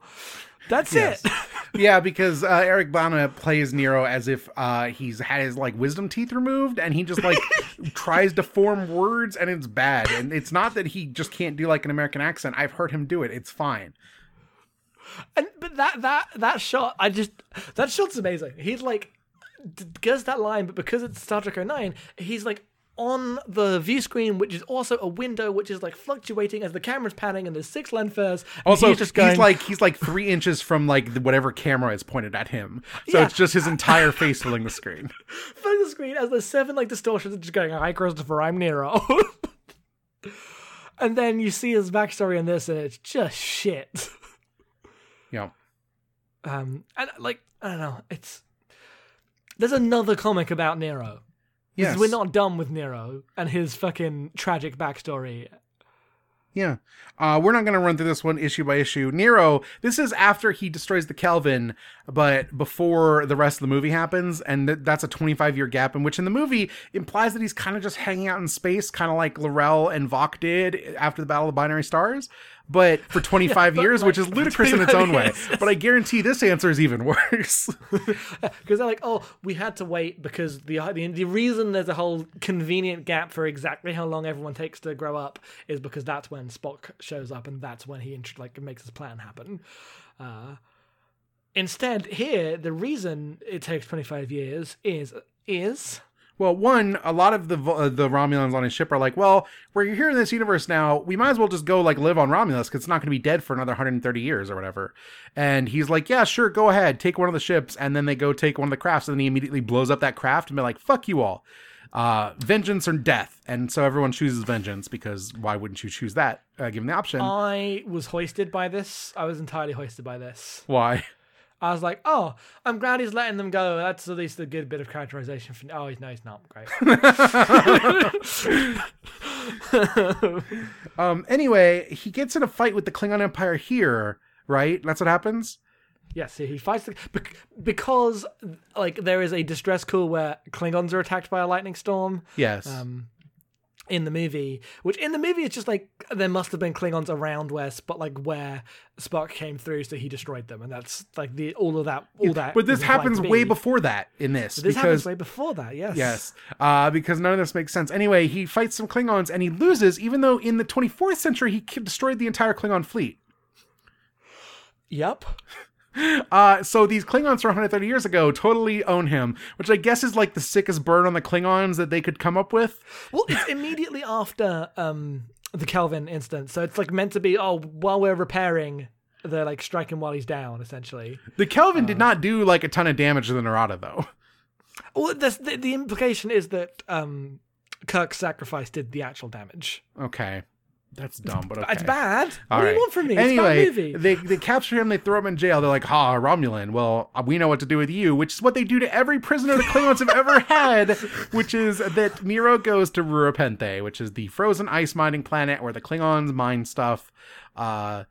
That's Yes. it. yeah, because uh, Eric Bana plays Nero as if uh, he's had his like wisdom teeth removed, and he just like tries to form words, and it's bad. And it's not that he just can't do like an American accent. I've heard him do it. It's fine. And but that that that shot, I just that shot's amazing. He's like d- gets that line, but because it's Star Trek 09, he's like on the view screen, which is also a window, which is like fluctuating as the camera's panning, and there's six lens flares. Also, he's just going, like he's like three inches from like whatever camera is pointed at him, so Yeah. it's just his entire face filling the screen. filling the screen as there's seven like distortions and just going, Hi Christopher, I'm Nero. and then you see his backstory in this and it's just shit. Yeah, Um and like I don't know, it's there's another comic about Nero. Yes, We're not done with Nero and his fucking tragic backstory. Yeah. Uh, we're not going to run through this one issue by issue. Nero, this is after he destroys the Kelvin, but before the rest of the movie happens. And th- that's a 25 year gap, in which in the movie implies that he's kind of just hanging out in space, kind of like L'Rell and Voq did after the Battle of Binary Stars, but for 25 but, years, which is ludicrous in its own way. But I guarantee this answer is even worse. Because they're like, oh, we had to wait because the, the the reason there's a whole convenient gap for exactly how long everyone takes to grow up is because that's when Spock shows up and that's when he like makes his plan happen. Uh, instead, here the reason it takes 25 years is is Well, one, a lot of the uh, the Romulans on his ship are like, well, we're here in this universe now. We might as well just go like live on Romulus because it's not going to be dead for another 130 years or whatever. And he's like, yeah, sure, go ahead, take one of the ships. And then they go take one of the crafts, and then he immediately blows up that craft and be like, fuck you all, uh, vengeance or death. And so everyone chooses vengeance because why wouldn't you choose that uh, given the option? I was hoisted by this. I was entirely hoisted by this. why? I was like, oh, I'm glad he's letting them go. That's at least a good bit of characterization. For oh, he's no, he's not great. Um. Anyway, he gets in a fight with the Klingon Empire here, right? That's what happens. Yes, he fights the, because like there is a distress call where Klingons are attacked by a lightning storm Yes. um, in the movie. Which in the movie it's just like there must have been Klingons around where Spock, like where Spock came through, so he destroyed them, and that's like the all of that. All that. but this happens be. way before that in this. This because happens way before that. Yes. Yes, uh, because none of this makes sense. Anyway, he fights some Klingons and he loses, even though in the 24th century he destroyed the entire Klingon fleet. Yep. Uh, so these Klingons from 130 years ago totally own him, which I guess is like the sickest burn on the Klingons that they could come up with. Well, it's immediately after um, the Kelvin instance, so it's like meant to be. Oh, while we're repairing, they're like striking while he's down, essentially. The Kelvin did not do like a ton of damage to the Narada, though. Well, the, the implication is that um, Kirk's sacrifice did the actual damage. Okay. That's dumb, but okay. It's bad. All what do you want from me? Anyway, it's a bad movie. they they capture him, they throw him in jail. They're like, "Ha, Romulan. Well, we know what to do with you," which is what they do to every prisoner the Klingons have ever had. Which is that Nero goes to Rura Penthe, which is the frozen ice mining planet where the Klingons mine stuff. Uh,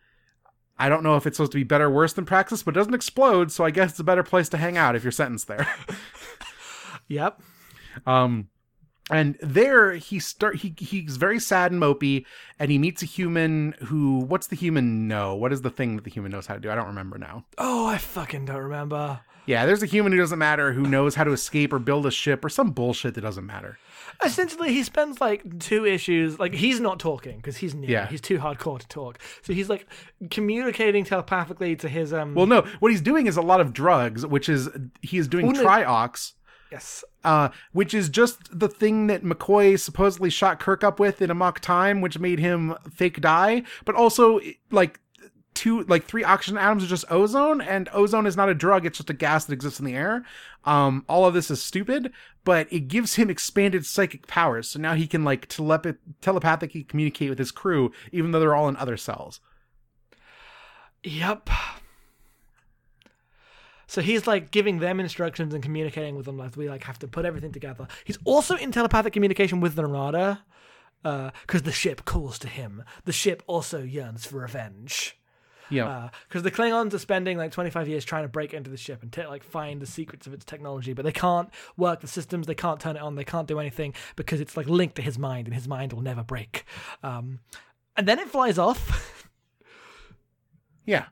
I don't know if it's supposed to be better or worse than Praxis, but it doesn't explode, so I guess it's a better place to hang out if you're sentenced there. Yep. Um, and there he start he he's very sad and mopey, and he meets a human who what's the human know? What is the thing that the human knows how to do? I don't remember now. Oh, I fucking don't remember. Yeah, there's a human who doesn't matter who knows how to escape or build a ship or some bullshit that doesn't matter. Essentially, he spends like two issues. Like he's not talking because he's new. Yeah. He's too hardcore to talk. So he's like communicating telepathically to his um. Well, no, what he's doing is a lot of drugs, which is he is doing Well, no- triox, yes. uh, which is just the thing that McCoy supposedly shot Kirk up with in Amok Time, which made him fake die, but also like two like three oxygen atoms are just ozone and ozone is not a drug it's just a gas that exists in the air um all of this is stupid but it gives him expanded psychic powers so now he can like telepath- telepathically communicate with his crew even though they're all in other cells Yep. So he's like giving them instructions and communicating with them like we like have to put everything together. He's also in telepathic communication with the Narada, because the ship calls to him. The ship also yearns for revenge. yeah Because the Klingons are spending like 25 years trying to break into the ship and ta like find the secrets of its technology, but they can't work the systems. They can't turn it on. They can't do anything because it's like linked to his mind, and his mind will never break. Um, And then it flies off Yeah.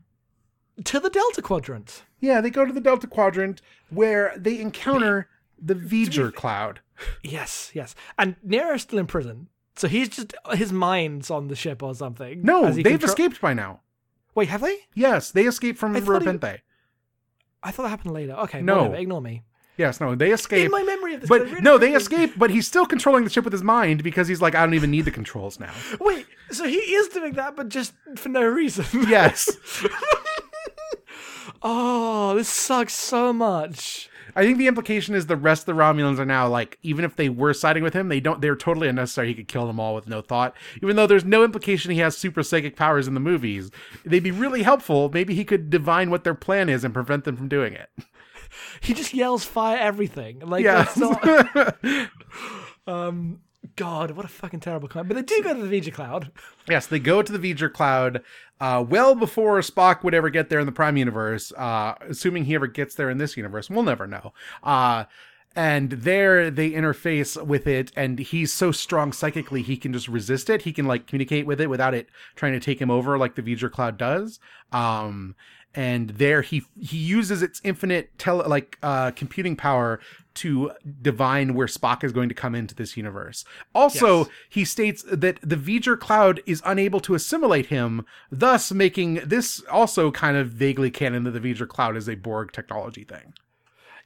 To the Delta Quadrant. Yeah, they go to the Delta Quadrant where they encounter the V'ger cloud. Yes, yes. And Nero's still in prison. So he's just his mind's on the ship or something. No, they've control- escaped by now. Wait, have they? Yes, they escaped from I he- I thought that happened later. Okay, No. whatever, ignore me. Yes, no, they escape. In my memory of this, but no, they escape. But he's still controlling the ship with his mind because he's like, I don't even need the controls now. Wait, so he is doing that, but just for no reason. Yes, oh, this sucks so much. I think the implication is the rest of the Romulans are now like, even if they were siding with him, they don't. They're totally unnecessary. He could kill them all with no thought. Even though there's no implication he has super psychic powers in the movies, they'd be really helpful. Maybe he could divine what their plan is and prevent them from doing it. He just yells fire everything. Like Yeah. that's not um God, what a fucking terrible comment. But they do go to the V'ger Cloud. Yes, they go to the V'ger cloud uh, well before Spock would ever get there in the Prime universe. Uh, assuming he ever gets there in this universe, we'll never know. Uh, and there they interface with it, and he's so strong psychically he can just resist it. He can like communicate with it without it trying to take him over like the V'ger cloud does. Um, and there he he uses its infinite tele like uh computing power to divine where Spock is going to come into this universe. Also, Yes. he states that the V'ger cloud is unable to assimilate him, thus making this also kind of vaguely canon that the V'ger cloud is a Borg technology thing,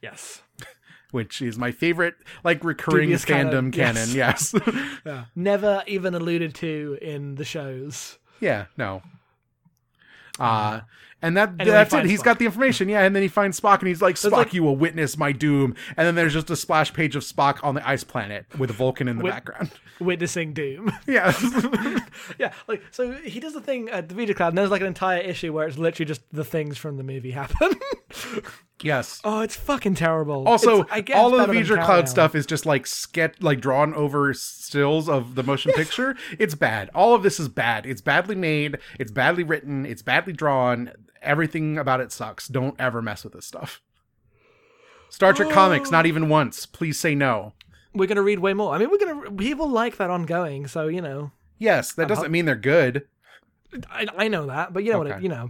Yes. which is my favorite like recurring Dubious fandom canon, canon. Yes. Yeah. Never even alluded to in the shows. yeah, no. Uh and that he that's it. finds He's Spock. got the information, yeah. And then he finds Spock, and he's like, "Spock, like- you will witness my doom." And then there's just a splash page of Spock on the ice planet with Vulcan in the With- background. Witnessing doom. Yeah, yeah, like so he does the thing at the V'ger Cloud, and there's like an entire issue where it's literally just the things from the movie happen. yes. oh, it's fucking terrible. Also, It's- I guess all of the than Cloud Countdown. stuff is just like sketch, like drawn over stills of the motion picture. It's bad. All of this is bad. It's badly made. It's badly written. It's badly drawn. Everything about it sucks. Don't ever mess with this stuff. Star Trek comics, not even oh. once. Please say no. We're gonna read way more. I mean, we're gonna people like that ongoing, so you know, Yes, that doesn't mean they're good. I, I know that, but you know what, Okay. it, you know.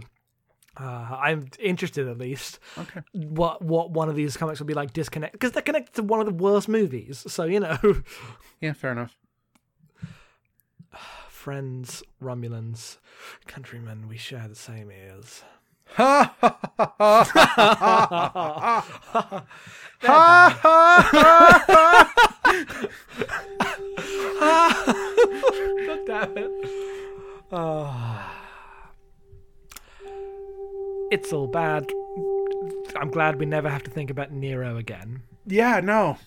Uh, I'm interested at least Okay. what what one of these comics will be like disconnect because they're connected to one of the worst movies. So you know, Yeah, fair enough. friends, Romulans, countrymen, we share the same ears. Ha ha ha ha ha ha ha ha God damn it. Ah. It's all bad. I'm glad we never have to think about Nero again. Yeah, no.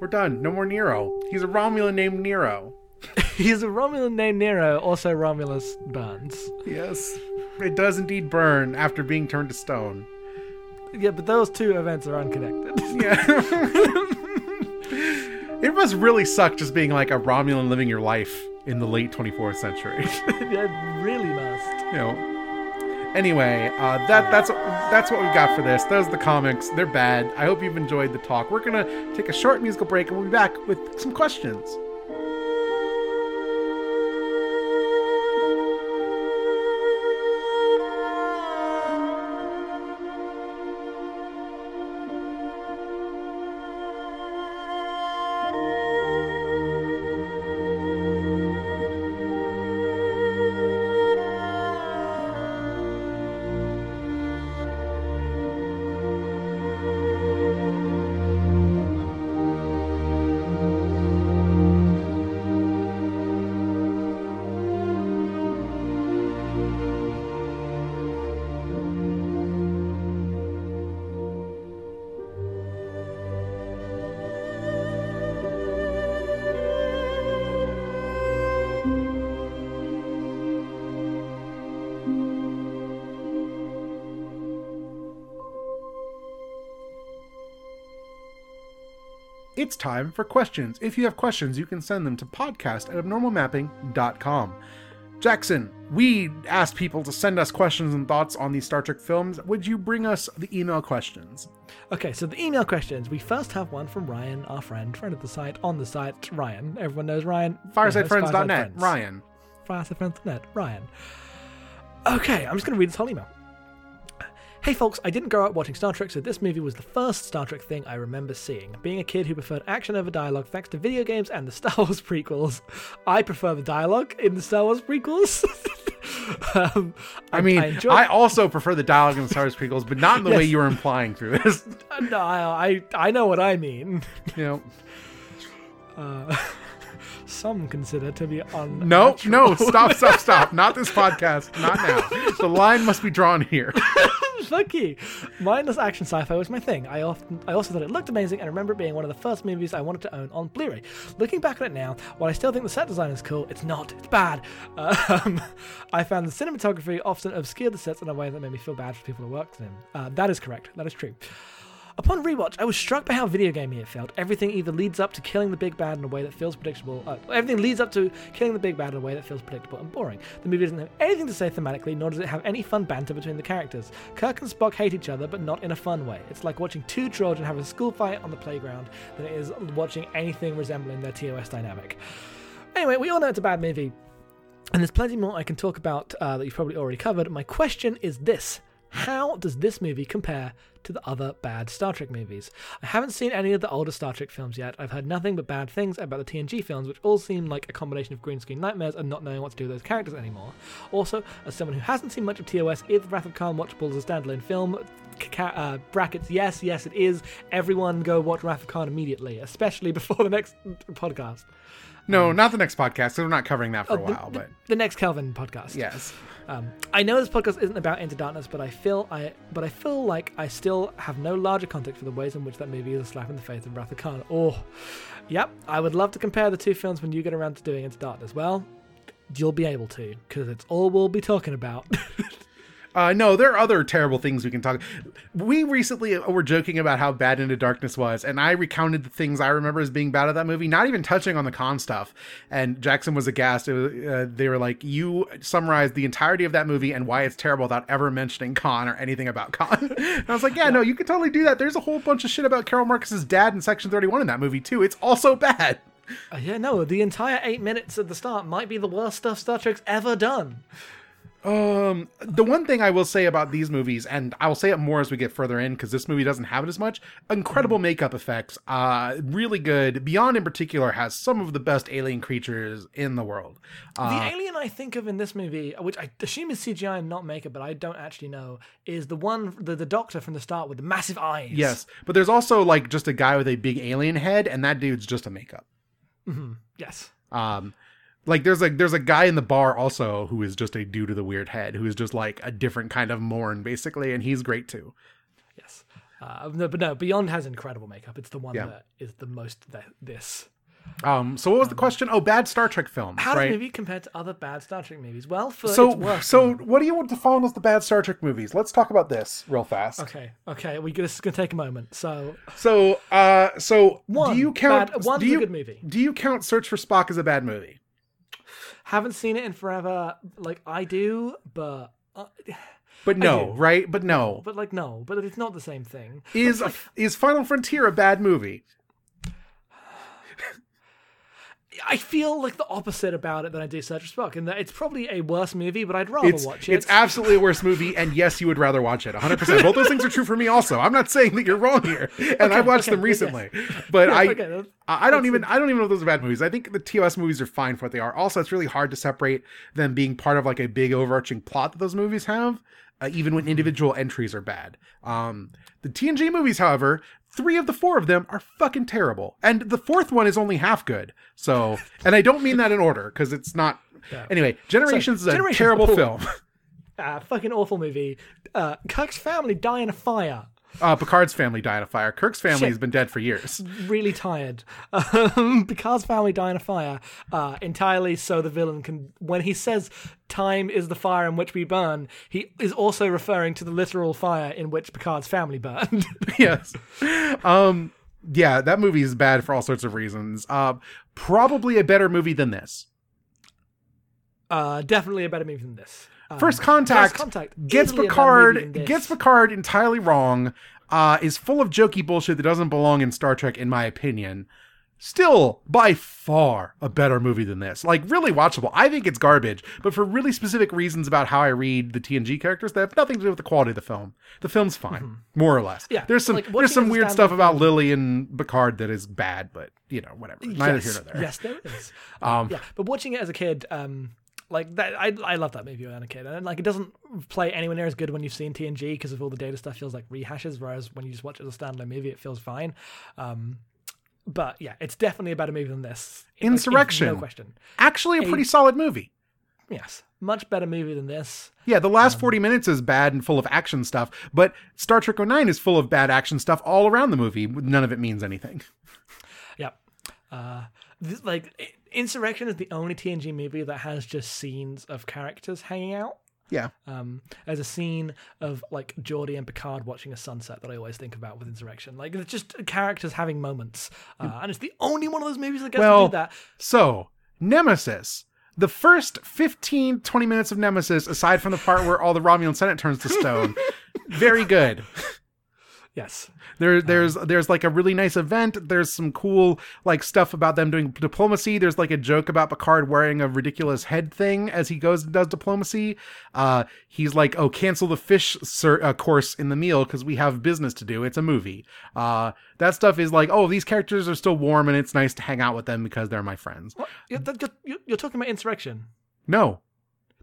We're done. No more Nero. He's a Romulan named Nero. He's a Romulan named Nero, also Romulus Burns. Yes. It does indeed burn after being turned to stone. Yeah, but those two events are unconnected. Yeah. it must really suck just being like a Romulan living your life in the late 24th century. it really must. you know. Anyway, uh, that that's that's what we've got for this. Those are the comics. They're bad. I hope you've enjoyed the talk. We're gonna take a short musical break and we'll be back with some questions. It's time for questions. If you have questions, you can send them to podcast at abnormalmapping.com. Jackson, we asked people to send us questions and thoughts on these Star Trek films. Would you bring us the email questions? Okay, so the email questions. We first have one from Ryan, our friend, friend of the site, on the site. Ryan. Everyone knows Ryan. Firesidefriends.net. Fireside Friends. Ryan. via net. Ryan. Okay, I'm just going to read this whole email. Hey folks, I didn't grow up watching Star Trek, so this movie was the first Star Trek thing I remember seeing. Being a kid who preferred action over dialogue thanks to video games and the Star Wars prequels, I prefer the dialogue in the Star Wars prequels. um, I mean, I, enjoy- I, also prefer the dialogue in the Star Wars prequels, but not in the way you were implying through this. no, I, I I know what I mean. You know, Some consider to be on. no, no, stop, stop, stop! Not this podcast, not now. The line must be drawn here. Fuck you. Mindless action sci-fi was my thing. I often, I also thought it looked amazing and remember it being one of the first movies I wanted to own on Blu-ray. Looking back on it now, while I still think the set design is cool, it's not. It's bad. Um, I found the cinematography often obscured the sets in a way that made me feel bad for people who worked in them. Uh, that is correct. That is true. Upon rewatch, I was struck by how video gamey it felt. Everything either leads up to killing the big bad in a way that feels predictable. Uh, everything leads up to killing the big bad in a way that feels predictable and boring. The movie doesn't have anything to say thematically, nor does it have any fun banter between the characters. Kirk and Spock hate each other, but not in a fun way. It's like watching two children have a school fight on the playground than it is watching anything resembling their TOS dynamic. Anyway, we all know it's a bad movie, and there's plenty more I can talk about uh, that you've probably already covered. My question is this How does this movie compare to the other bad Star Trek movies? I haven't seen any of the older Star Trek films yet. I've heard nothing but bad things about the TNG films, which all seem like a combination of green screen nightmares and not knowing what to do with those characters anymore. Also, as someone who hasn't seen much of TOS, is Wrath of Khan watchable as a standalone film? Ca- uh, brackets, yes, yes, it is. Everyone go watch Wrath of Khan immediately, especially before the next podcast. No, not the next podcast. We're not covering that for a Oh, the- while, the, but the next Kelvin podcast. yes. Um, I know this podcast isn't about Into Darkness, but I feel I but I feel like I still have no larger context for the ways in which that movie is a slap in the face of Wrath of Khan. Oh, yep. I would love to compare the two films when you get around to doing Into Darkness. Well, you'll be able to because it's all we'll be talking about. Uh, no, there are other terrible things we can talk. We recently were joking about how bad Into Darkness was, and I recounted the things I remember as being bad of that movie, not even touching on the Khan stuff. And Jackson was aghast. Was, uh, they were like, "You summarized the entirety of that movie and why it's terrible without ever mentioning Khan or anything about Khan." and I was like, "Yeah, no, you could totally do that. There's a whole bunch of shit about Carol Marcus's dad in Section 31 in that movie too. It's also bad." Uh, yeah, no, the entire eight minutes at the start might be the worst stuff Star Trek's ever done. Um, the one thing I will say about these movies, and I will say it more as we get further in, because this movie doesn't have it as much. Incredible makeup effects, uh, really good. Beyond in particular has some of the best alien creatures in the world. The Uh, alien I think of in this movie, which I assume is CGI and not makeup, but I don't actually know, is the one, the, the doctor from the start with the massive eyes. yes, but there's also like just a guy with a big alien head, and that dude's just a makeup. Yes. Um, like there's a there's a guy in the bar also who is just a dude with a weird head who is just like a different kind of Morn basically, and he's great too. Yes. Uh, no, but no, Beyond has incredible makeup. It's the one Yeah. that is the most th- this. Um, so what was the question? Oh, bad Star Trek films, How does right? the movie compare to other bad Star Trek movies? Well, for so so what do you want to define as the bad Star Trek movies? Let's talk about this real fast. Okay, okay, we this is gonna take a moment. So So uh so One do you count bad- one's do a good movie. Do you count Search for Spock as a bad movie? Haven't seen it in forever. Like I do, but uh, But no, right? But no. but like no, but it's not the same thing. Is is Final Frontier a bad movie? I feel like the opposite about it than I do Search for Spock, and that it's probably a worse movie, but I'd rather It's watch it. it's absolutely a worse movie, and yes, you would rather watch it. 100. percent Both those things are true for me. Also, I'm not saying that you're wrong here, and I watched okay, them yes. recently, but I okay, I don't even I don't even know if those are bad movies. I think the TOS movies are fine for what they are. Also, it's really hard to separate them being part of like a big overarching plot that those movies have, uh, even when individual entries are bad. Um, the TNG movies, however, three of the four of them are fucking terrible, and the fourth one is only half good. So, and I don't mean that in order because it's not. Anyway, Generations is a Generations terrible film. uh, fucking awful movie. Uh, Kirk's family die in a fire. Uh, Picard's family died in a fire. Kirk's family Shit. has been dead for years. really tired. Um, Picard's family die in a fire uh, entirely so the villain can. When he says "time is the fire in which we burn," he is also referring to the literal fire in which Picard's family burned. yes. Um. Yeah, that movie is bad for all sorts of reasons. Uh, probably a better movie than this. uh, definitely a better movie than this. Um, First Contact, First Contact gets easily a better movie than Picard gets Picard entirely wrong. Uh, is full of jokey bullshit that doesn't belong in Star Trek, in my opinion. still by far a better movie than this. Like really watchable. I think it's garbage, but for really specific reasons about how I read the TNG characters that have nothing to do with the quality of the film. The film's fine, more or less. Mm-hmm. Yeah, there's some like, there's some it as a weird stuff about Lily and Picard that is bad, but you know whatever. Neither yes, here nor there. Yes, there is. Um, yeah, but watching it as a kid, um, like that, I I love that movie when I was a kid, and like it doesn't play anywhere near as good when you've seen TNG because of all the data stuff feels like rehashes, whereas when you just watch it as a standalone movie, it feels fine. Um, but yeah, it's definitely a better movie than this. Like, Insurrection. no question. Actually, a pretty solid movie. Yes, much better movie than this. Yeah, the Um, last 40 minutes is bad and full of action stuff, but Star Trek 09 is full of bad action stuff all around the movie. None of it means anything. Yep. Uh, this, like Insurrection is the only TNG movie that has just scenes of characters hanging out. Yeah. Um, there's a scene of like Geordi and Picard watching a sunset that I always think about with Insurrection. Like it's just characters having moments, uh, and it's the only one of those movies that gets Well, to do that. So, Nemesis. The first 15, 20 minutes of Nemesis, aside from the part where all the Romulan Senate turns to stone, very good. Yes, There, there's there's like a really nice event. There's some cool like stuff about them doing diplomacy. There's like a joke about Picard wearing a ridiculous head thing as he goes and does diplomacy. Uh, he's like, "Oh, cancel the fish sir, uh, course in the meal because we have business to do. It's a movie." Uh, that stuff is like, "Oh, these characters are still warm and it's nice to hang out with them because they're my friends." what? You're, you're, you're talking about Insurrection. No,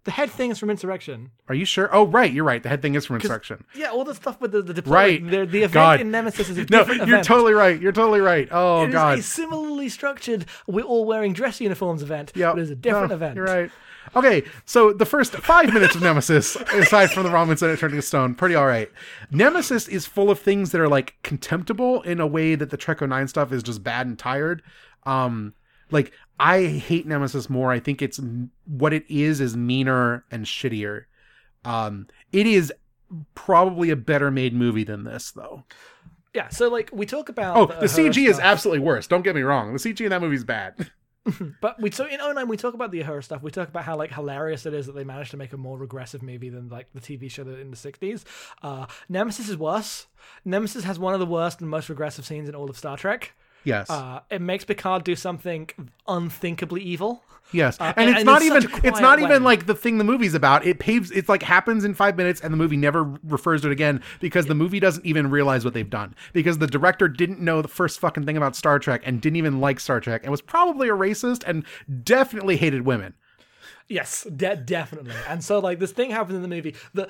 The head thing is from Insurrection. are you sure? Oh, right, you're right. The head thing is from Insurrection. Yeah, all the stuff with the the Right. the, the event God. in Nemesis is a No, different you're event. totally right. You're totally right. Oh It is God. a similarly structured, we're all wearing dress uniforms event, Yep. but it's a different No, event. You're right. Okay, so the first five minutes of Nemesis, aside from the Roman Senate turning to stone, pretty all right. Nemesis is full of things that are like contemptible in a way that the Trek 09 stuff is just bad and tired. Um, like I hate Nemesis more. I think it's what it is is meaner and shittier. Um, it is probably a better made movie than this, though. Yeah, so like we talk about Oh, the Uhura CG is absolutely worse. Don't get me wrong. The CG in that movie is bad. but we so in 09 we talk about the Uhura stuff. We talk about how like hilarious it is that they managed to make a more regressive movie than like the TV show that in the 60s. Uh, Nemesis is worse. Nemesis has one of the worst and most regressive scenes in all of Star Trek. Yes. Uh, it makes Picard do something unthinkably evil. Yes, Uh, and, and- it's and not even it's not quiet even like the thing the movie's about. It paves it's like happens in 5 minutes and the movie never refers to it again because the movie doesn't even realize what they've done. Because the director didn't know the first fucking thing about Star Trek and didn't even like Star Trek and was probably a racist and definitely hated women. Yes, de- definitely. And so like this thing happens in the movie. The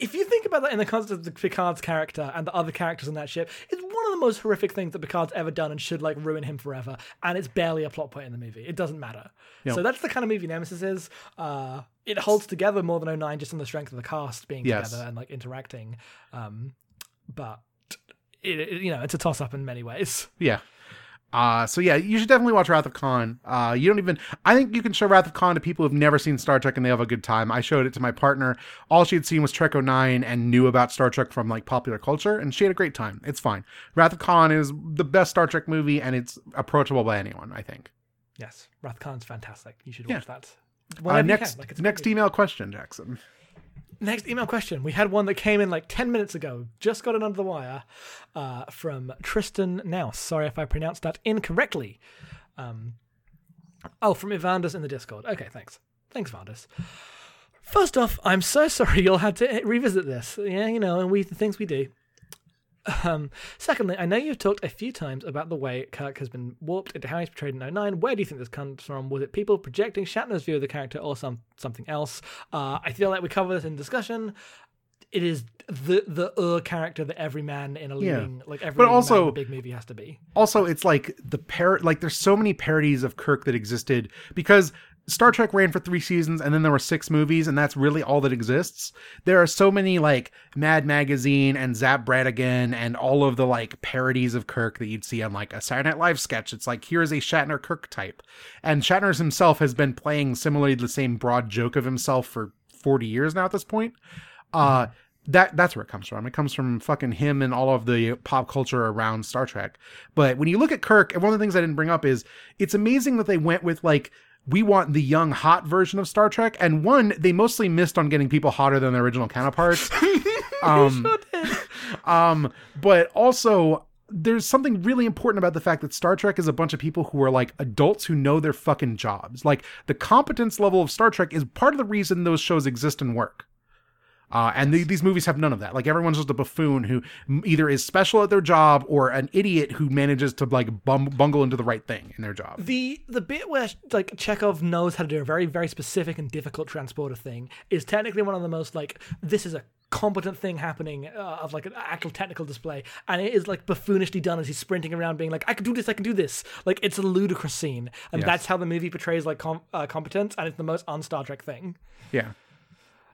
if you think about that in the context of the Picard's character and the other characters on that ship, it's one of the most horrific things that Picard's ever done and should like ruin him forever. And it's barely a plot point in the movie. It doesn't matter. So that's the kind of movie Nemesis is. Uh, it holds together more than 09 just on the strength of the cast being Yes. together and like interacting. Um, but it, it- you know, it's a toss up in many ways. Yeah. Uh, so yeah, you should definitely watch Wrath of Khan. Uh, you don't even, I think you can show Wrath of Khan to people who've never seen Star Trek and they have a good time. I showed it to my partner. All she had seen was Trek 09 and knew about Star Trek from like popular culture and she had a great time. It's fine. Wrath of Khan is the best Star Trek movie and it's approachable by anyone, I think. Yes, Wrath of Khan's fantastic. You should Yeah. watch that. Uh, next can. Like, next email question, Jackson. Next email question. We had one that came in like 10 minutes ago. Just got it under the wire uh, from Tristan Naus. Sorry if I pronounced that incorrectly. Um, oh, from Ivandus in the Discord. Okay, thanks. Thanks, Vandus. First off, I'm so sorry you'll have to revisit this. Yeah, you know, and we the things we do. Um, secondly, I know you've talked a few times about the way Kirk has been warped into how he's portrayed in 09. Where do you think this comes from? Was it people projecting Shatner's view of the character or some something else? Uh, I feel like we cover this in discussion. It is the the uh character that every man in a Yeah. leading like every But also- in a big movie has to be. also it's like the par like there's so many parodies of Kirk that existed because Star Trek ran for three seasons and then there were six movies and that's really all that exists. There are so many like Mad Magazine and Zapp Brannigan and all of the like parodies of Kirk that you'd see on like a Saturday Night Live sketch. It's like here's a Shatner Kirk type, and Shatner himself has been playing similarly the same broad joke of himself for 40 years now at this point. Uh, that that's where it comes from. It comes from fucking him and all of the pop culture around Star Trek. But when you look at Kirk, and one of the things I didn't bring up is it's amazing that they went with like we want the young hot version of Star Trek, and one they mostly missed on getting people hotter than their original counterparts. um, um, but also there's something really important about the fact that Star Trek is a bunch of people who are like adults who know their fucking jobs. Like the competence level of Star Trek is part of the reason those shows exist and work. Uh, and the, these movies have none of that. Like everyone's just a buffoon who either is special at their job or an idiot who manages to like bum- bungle into the right thing in their job. The the bit where like Chekov knows how to do a very very specific and difficult transporter thing is technically one of the most like this is a competent thing happening uh, of like an actual technical display and it is like buffoonishly done as he's sprinting around being like i can do this i can do this like it's a ludicrous scene and Yes. that's how the movie portrays like com- uh, competence and it's the most un Star Trek thing Yeah.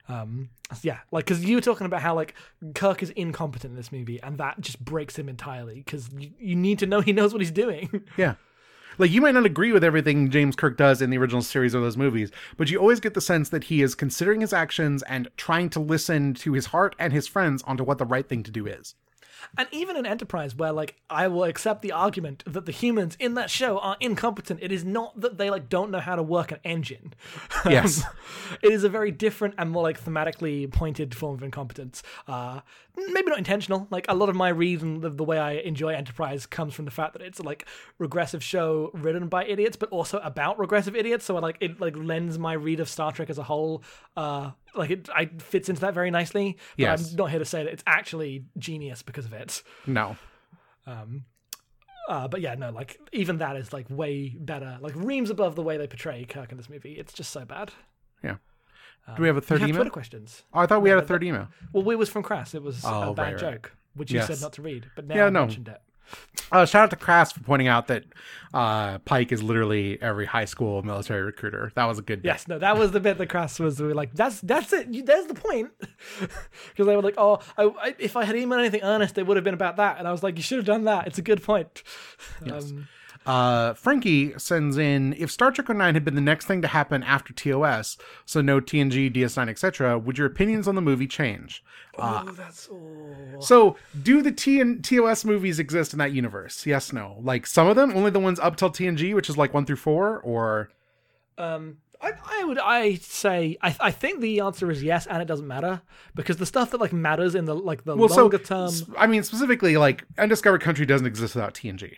Um yeah like because you were talking about how like kirk is incompetent in this movie and that just breaks him entirely because you, you need to know he knows what he's doing Yeah. Like you might not agree with everything James Kirk does in the original series or those movies, but you always get the sense that he is considering his actions and trying to listen to his heart and his friends onto what the right thing to do is. And even in Enterprise, where like I will accept the argument that the humans in that show are incompetent, it is not that they like don't know how to work an engine. Yes. it is a very different and more like thematically pointed form of incompetence. Uh, maybe not intentional. Like a lot of my reason the, the way I enjoy Enterprise comes from the fact that it's a like regressive show written by idiots, but also about regressive idiots. So I like it like lends my read of Star Trek as a whole. Uh, like it, I fits into that very nicely. But Yes. I'm not here to say that it's actually genius because of it. No. Um. Uh, but yeah, no, like even that is like way better, like reams above the way they portray Kirk in this movie. It's just so bad. Yeah. Do we have a third you have email? Twitter questions. Oh, I thought we had a third email. Well, it was from Crass. It was Oh, a bad right, right. joke, which you said not to read, but now Yeah, I no. mentioned it. Uh, shout out to Crass for pointing out that uh, Pike is literally every high school military recruiter. That was a good bit. Yes, no, that was the bit that Crass was we like, that's that's it. You, there's the point. Because they were like, oh, I, I, if I had emailed anything earnest, it would have been about that. And I was like, you should have done that. It's a good point. Um, Uh, Frankie sends in if Star Trek 09 had been the next thing to happen after TOS, so no TNG, DS9, etc., would your opinions on the movie change? oh, that's oh. So, do the T and TOS movies exist in that universe? Yes, no. Like some of them, only the ones up till TNG, which is like one through four, or Um, I, I would I say I, I think the answer is yes, and it doesn't matter because the stuff that like matters in the like the well, longer so term. I mean, specifically, like Undiscovered Country doesn't exist without TNG.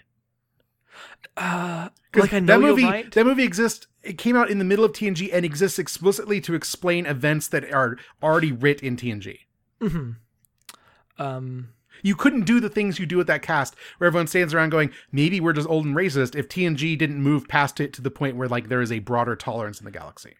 Uh, like I know that movie, you're that movie exists. It came out in the middle of TNG and exists explicitly to explain events that are already writ in TNG. Um, You couldn't do the things you do with that cast, where everyone stands around going, "Maybe we're just old and racist." If TNG didn't move past it to the point where like there is a broader tolerance in the galaxy.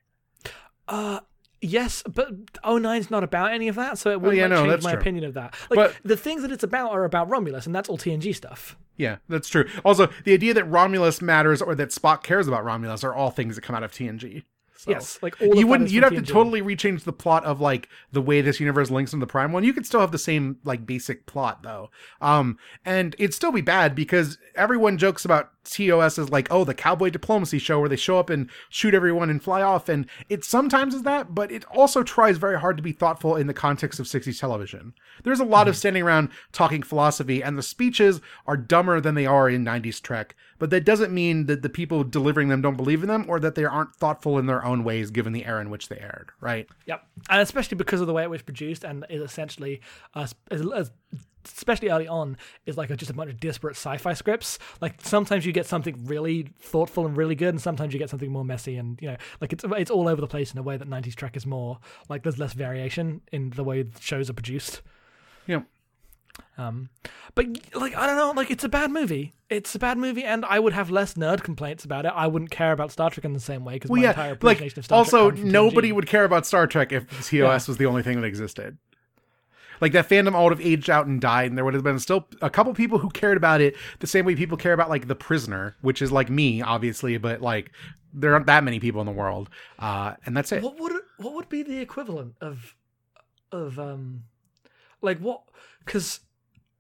uh, yes, but 09's not about any of that, so it wouldn't yeah, like, no, change my true. opinion of that. Like But- the things that it's about are about Romulus, and that's all TNG stuff. Yeah, that's true. Also, the idea that Romulus matters or that Spock cares about Romulus are all things that come out of TNG. So- Yes, like you wouldn't. You'd have to totally rechange the plot of like the way this universe links into the Prime one. You could still have the same like basic plot though, um, and it'd still be bad because everyone jokes about TOS as like oh the cowboy diplomacy show where they show up and shoot everyone and fly off, and it sometimes is that, but it also tries very hard to be thoughtful in the context of 60s television. There's a lot of standing around talking philosophy, and the speeches are dumber than they are in 90s Trek. But that doesn't mean that the people delivering them don't believe in them or that they aren't thoughtful in their own ways given the era in which they aired, right? Yep, and especially because of the way it was produced and is essentially, uh, especially early on, is like a, just a bunch of disparate sci-fi scripts. Like sometimes you get something really thoughtful and really good, and sometimes you get something more messy and you know, like it's it's all over the place in a way that '90s Trek is more like there's less variation in the way shows are produced. Know, Um, but like I don't know, like it's a bad movie. It's a bad movie, and I would have less nerd complaints about it. I wouldn't care about Star Trek in the same way because well, my yeah, entire like of Star also Trek from nobody TNG. would care about Star Trek if TOS Yeah. was the only thing that existed. Like that fandom all would have aged out and died, and there would have been still a couple people who cared about it the same way people care about like The Prisoner, which is like me, obviously, but like there aren't that many people in the world, uh, and that's it. What would what would be the equivalent of of um like what because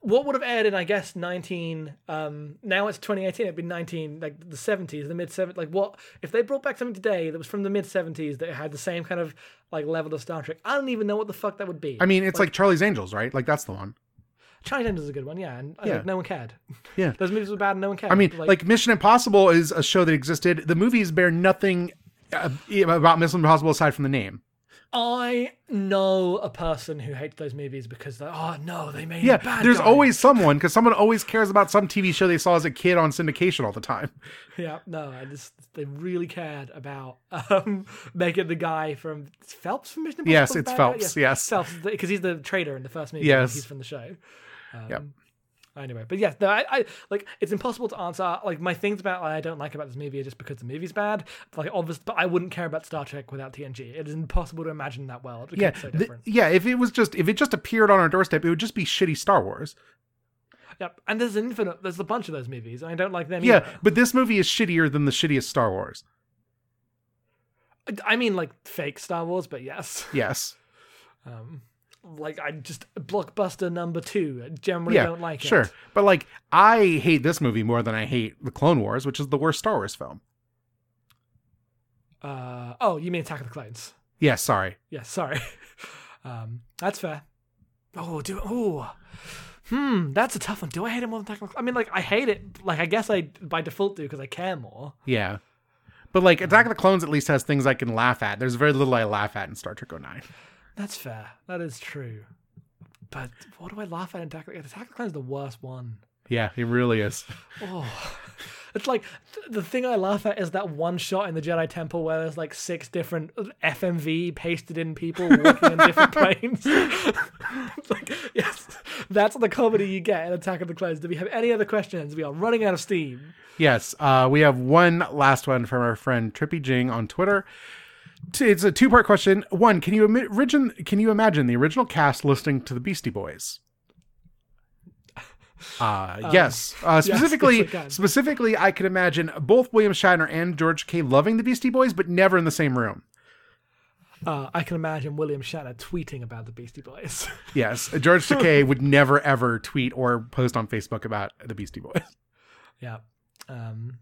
what would have aired in I guess nineteen um now it's twenty eighteen it'd be nineteen like the seventies the mid seventies like what if they brought back something today that was from the mid seventies that had the same kind of like level of Star Trek I don't even know what the fuck that would be I mean, it's like, Charlie's Angels, right? Like that's the one. Charlie's Angels is a good one yeah and uh, Yeah. like, no one cared Yeah. those movies were bad and no one cared I mean, like, Mission Impossible is a show that existed. The movies bear nothing uh, about Mission Impossible aside from the name. I know a person who hates those movies because they're oh no, they made Yeah, bad there's guy. always someone because someone always cares about some TV show they saw as a kid on syndication all the time. yeah no, I just they really cared about um making the guy from Phelps from Mission Impossible. Yes, it's bad guy? Phelps, yes. Phelps because he's the trader in the first movie. Yes. he's from the show. Um, Yep. Anyway, but yeah, no, I, I like it's impossible to answer. Like my things about like, I don't like about this movie are just because the movie's bad. Like obvious, but I wouldn't care about Star Trek without TNG. It is impossible to imagine that world. Yeah, it's so th- different. yeah. If it was just if it just appeared on our doorstep, it would just be shitty Star Wars. Yep. And there's an infinite. There's a bunch of those movies. and I don't like them. Yeah, either. but this movie is shittier than the shittiest Star Wars. I mean like fake Star Wars, but yes. Yes. Um, like I just blockbuster number two. I generally yeah, don't like sure. it. Sure, but like, I hate this movie more than I hate the Clone Wars, which is the worst Star Wars film. Uh, oh, you mean Attack of the Clones? Yeah, sorry. Yes, sorry. um, that's fair. Oh, do oh, hmm, that's a tough one. Do I hate it more than Attack of the Clones? I mean, like I hate it. Like I guess I by default do because I care more. Yeah. But like Attack of the Clones at least has things I can laugh at. There's very little I laugh at in Star Trek 09. That's fair. That is true. But what do I laugh at in Attack? of the- Attack of the Clones is the worst one. Yeah, it really is. Oh, it's like th- the thing I laugh at is that one shot in the Jedi Temple where there's like six different FMV pasted in people walking in different planes. Like, yes, that's the comedy you get in Attack of the Clones. Do we have any other questions? We are running out of steam. Yes, uh, we have one last one from our friend Trippy Jing on Twitter. It's a two-part question. One, can you origin- can you imagine the original cast listening to the Beastie Boys? Uh, yes. Uh, specifically, yes, I can. specifically, I could imagine both William Shatner and George Takei. loving the Beastie Boys, but never in the same room. Uh, I can imagine William Shatner tweeting about the Beastie Boys. Yes, George Takei would never ever tweet or post on Facebook about the Beastie Boys. yeah. Um,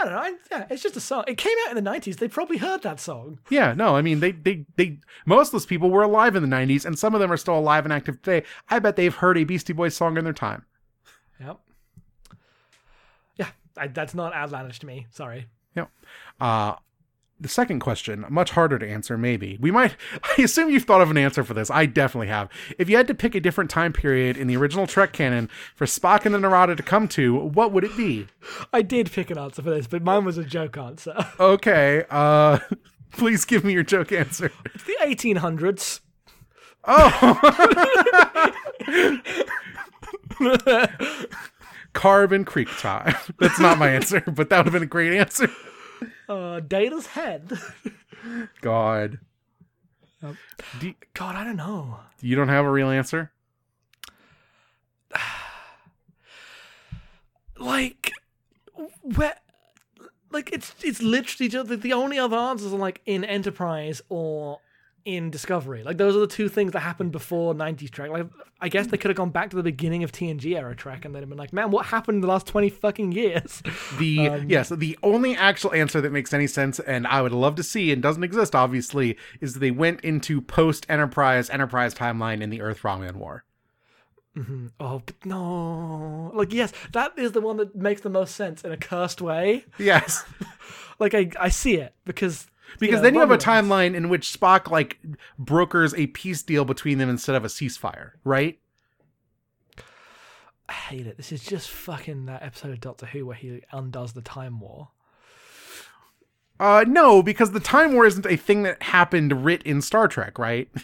I don't know. I, yeah, it's just a song. It came out in the 90s. They probably heard that song. Yeah, no, I mean they they they most of those people were alive in the '90s, and some of them are still alive and active today. I bet they've heard a Beastie Boys song in their time. Yep. Yeah, I, that's not outlandish to me. Sorry. Yep. Uh, the second question, much harder to answer, maybe. We might, I assume you've thought of an answer for this. I definitely have. If you had to pick a different time period in the original Trek canon for Spock and the Narada to come to, what would it be? I did pick an answer for this, but mine was a joke answer. Okay, uh, please give me your joke answer. It's the 1800s. Oh! Carbon Creek time. That's not my answer, but that would have been a great answer. Uh, Data's head. God. Do, God, I don't know. you don't have a real answer? Like, where? Like it's it's literally just the, the only other answers are like in Enterprise or in Discovery. Like those are the two things that happened before '90s Trek. Like I guess they could have gone back to the beginning of TNG era Trek and have been like, man, what happened in the last twenty fucking years? The um, yes, the only actual answer that makes any sense, and I would love to see, and doesn't exist, obviously, is they went into post Enterprise Enterprise timeline in the Earth Romulan War. Mm-hmm. Oh, but no. Like, yes, that is the one that makes the most sense in a cursed way. Yes, Like, I, I see it because. Because know, then you have a timeline in which Spock like brokers a peace deal between them instead of a ceasefire, right? I hate it. This is just fucking that episode of Doctor Who where he undoes the Time War. Uh, no, because the Time War isn't a thing that happened writ in Star Trek, right?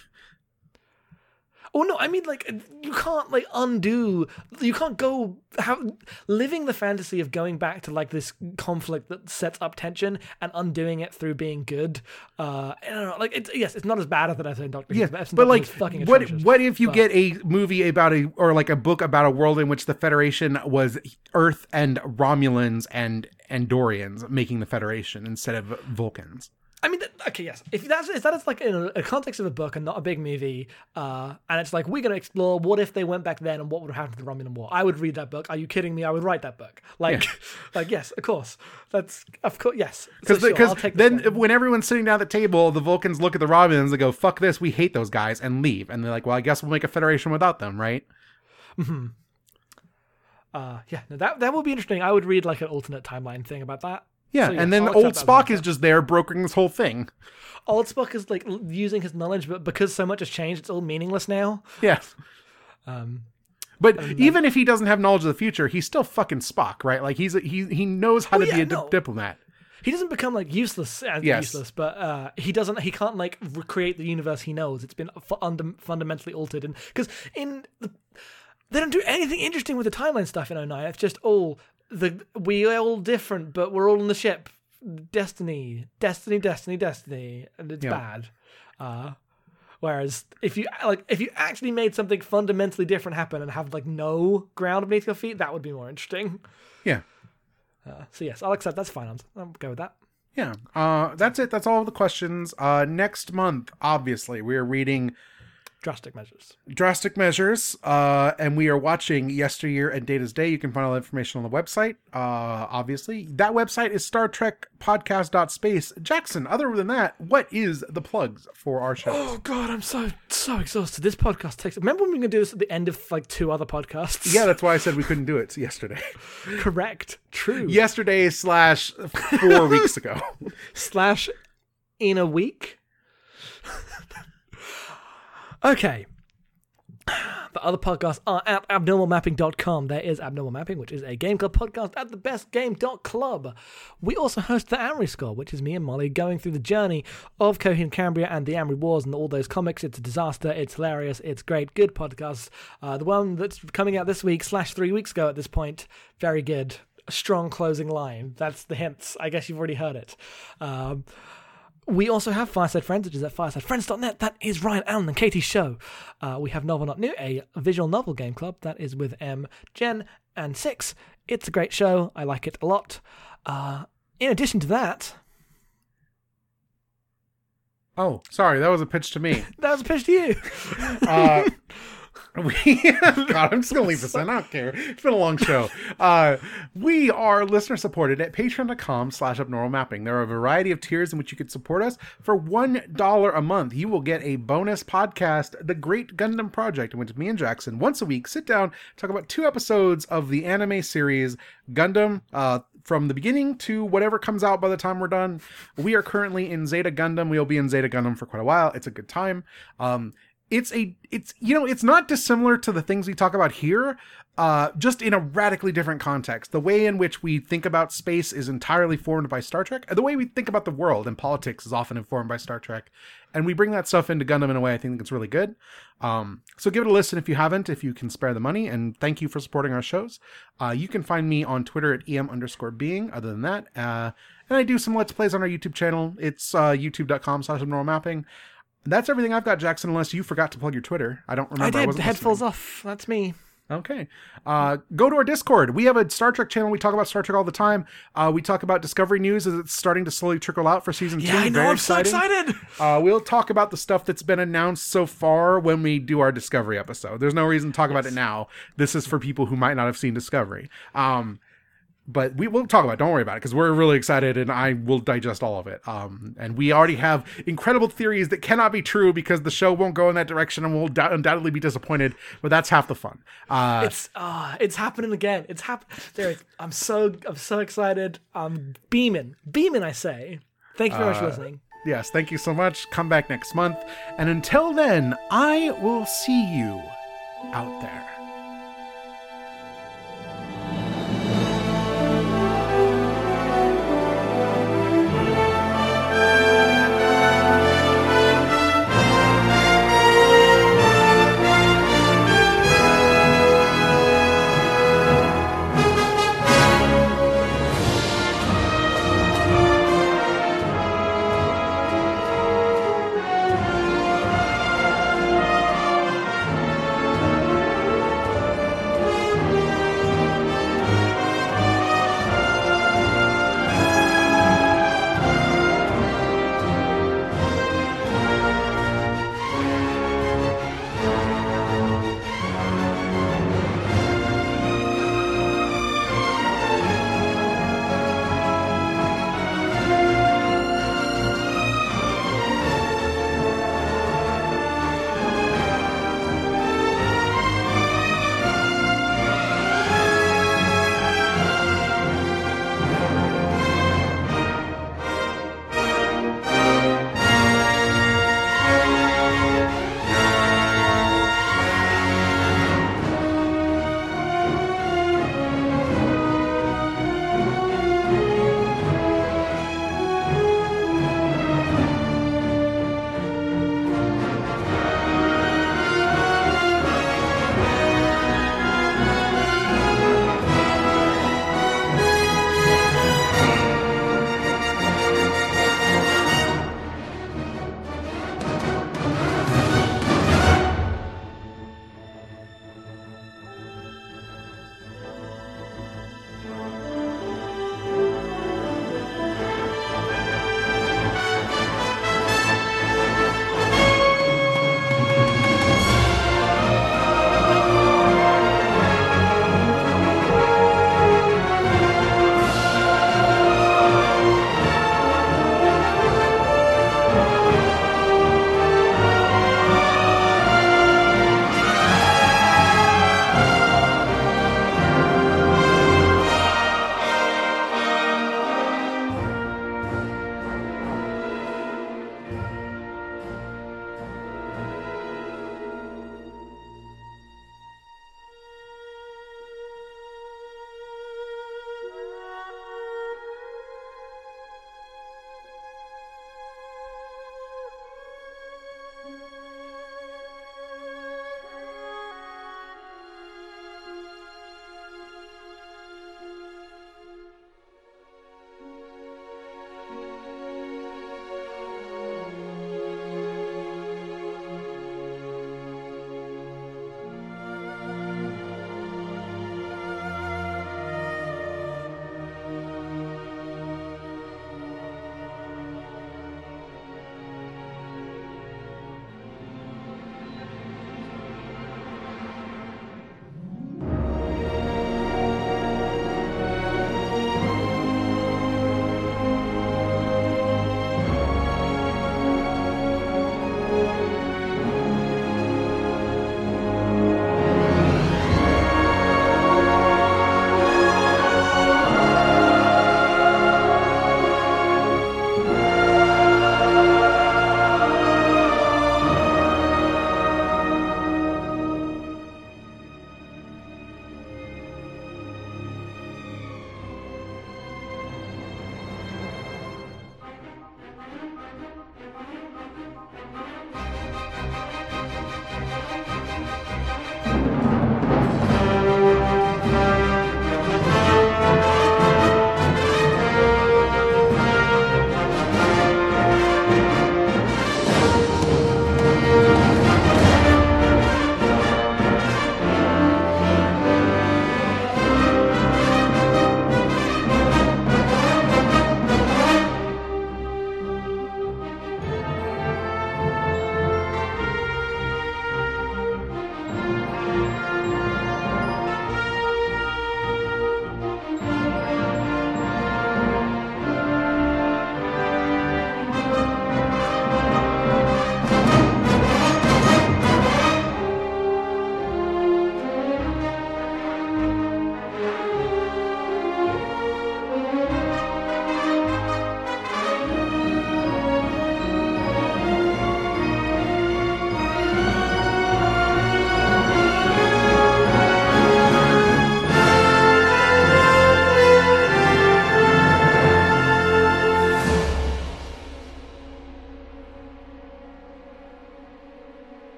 Oh no, I mean like you can't like undo. You can't go have living the fantasy of going back to like this conflict that sets up tension and undoing it through being good. Uh, I don't know. Like it's yes, it's not as bad as that episode of Doctor. Yeah, but, but like, fucking what atrocious. what if you But- get a movie about a or like a book about a world in which the Federation was Earth and Romulans and Andorians making the Federation instead of Vulcans? I mean, okay, yes. If that's if that is like in a, context of a book and not a big movie, uh, and it's like we're gonna explore what if they went back then and what would have happened to the Romulan War. I would read that book. Are you kidding me? I would write that book. Like, like yes, of course. That's of course yes. So Because sure, take this then when everyone's sitting down at the table, the Vulcans look at the Romulans and go, "Fuck this, we hate those guys," and leave. And they're like, "Well, I guess we'll make a Federation without them, right?" uh, yeah, no, that that would be interesting. I would read like an alternate timeline thing about that. Yeah, So, yes, and then old accept that as Spock is just there brokering this whole thing. Old Spock is like using his knowledge, but because so much has changed, it's all meaningless now. Yeah. Um, But even if he doesn't have knowledge of the future, he's still fucking Spock, right? Like he's a, he he knows how Oh, to yeah, be a di- no. diplomat. he doesn't become like useless as Yes. useless, but uh, he doesn't. He can't like recreate the universe he knows. It's been fu- undam- fundamentally altered, and because in the, they don't do anything interesting with the timeline stuff in 09. It's just all the we are all different, but we're all in the ship. Destiny, destiny, destiny, destiny, and it's Yeah. bad. Uh, whereas if you like, if you actually made something fundamentally different happen and have like no ground beneath your feet, that would be more interesting. Yeah. Uh, so yes, I'll accept. That's fine. I'll, I'll go with that. Yeah. Uh, that's it. That's all the questions. Uh, next month, obviously, we are reading Drastic measures. Drastic Measures, uh, and we are watching Yesteryear and Data's Day. You can find all the information on the website. Uh, obviously, that website is Star Trek Podcast.space. Jackson, other than that, what is the plugs for our show? Oh god, I'm so so exhausted. This podcast takes. Remember when we were gonna do this at the end of like two other podcasts? yeah, that's why I said we couldn't do it yesterday. correct. True. yesterday slash four weeks ago. Slash in a week. okay. The other podcasts are at abnormalmapping.com. There is Abnormal Mapping, which is a game club podcast at the best game.club. We also host the Amory Score, which is me and Molly going through the journey of Coheed and Cambria and the Amory Wars and all those comics. It's a disaster. It's hilarious. It's great. Good podcast. Uh, the one that's coming out this week, slash three weeks ago at this point, very good. A strong closing line. That's the hints. I guess you've already heard it. Um, we also have Fireside Friends, which is at firesidefriends.net. That is Ryan Allen and Katie's show. Uh, we have Novel Not New, a visual novel game club. That is with M, Jen, and Six. It's a great show. I like it a lot. Uh, in addition to that, Oh, sorry, that was a pitch to me. that was a pitch to you. Uh, we, God, I'm just gonna leave this in. I don't care. It's been a long show. Uh, we are listener supported at patreon.com slash abnormal mapping. There are a variety of tiers in which you could support us. For one dollar a month, you will get a bonus podcast, The Great Gundam Project, in which me and Jackson once a week sit down, talk about two episodes of the anime series Gundam, uh, from the beginning to whatever comes out by the time we're done. We are currently in Zeta Gundam. We'll be in Zeta Gundam for quite a while. It's a good time. Um, it's a it's you know it's not dissimilar to the things we talk about here uh just in a radically different context. The way in which we think about space is entirely formed by star trek. The way we think about the world and politics is often informed by star trek. And we bring that stuff into gundam in a way i think it's really good. Um so give it a listen if you haven't if you can spare the money. And thank you for supporting our shows. Uh you can find me on twitter at em underscore being other than that. Uh and i do some let's plays on our youtube channel. It's uh youtube.com slash abnormal mapping that's everything I've got, Jackson, unless you forgot to plug your Twitter. I don't I remember. did. wasn't Head falls off. That's me. Okay. Uh, go to our Discord. We have a Star Trek channel. We talk about Star Trek all the time. Uh, we talk about Discovery news as it's starting to slowly trickle out for season two. Yeah, I know. Very I'm so excited. Uh, we'll talk about the stuff that's been announced so far when we do our Discovery episode. There's no reason to talk about it now. This is for people who might not have seen Discovery. Um, but we will talk about it. Don't worry about it because we're really excited and I will digest all of it. Um, and we already have incredible theories that cannot be true because the show won't go in that direction and we'll dou- undoubtedly be disappointed. But that's half the fun. Uh, It's uh it's happening again. It's happening. I'm so I'm so excited. I'm beaming, beaming. I say. Thank you very much for listening. yes, thank you so much. Come back next month. And until then, I will see you out there.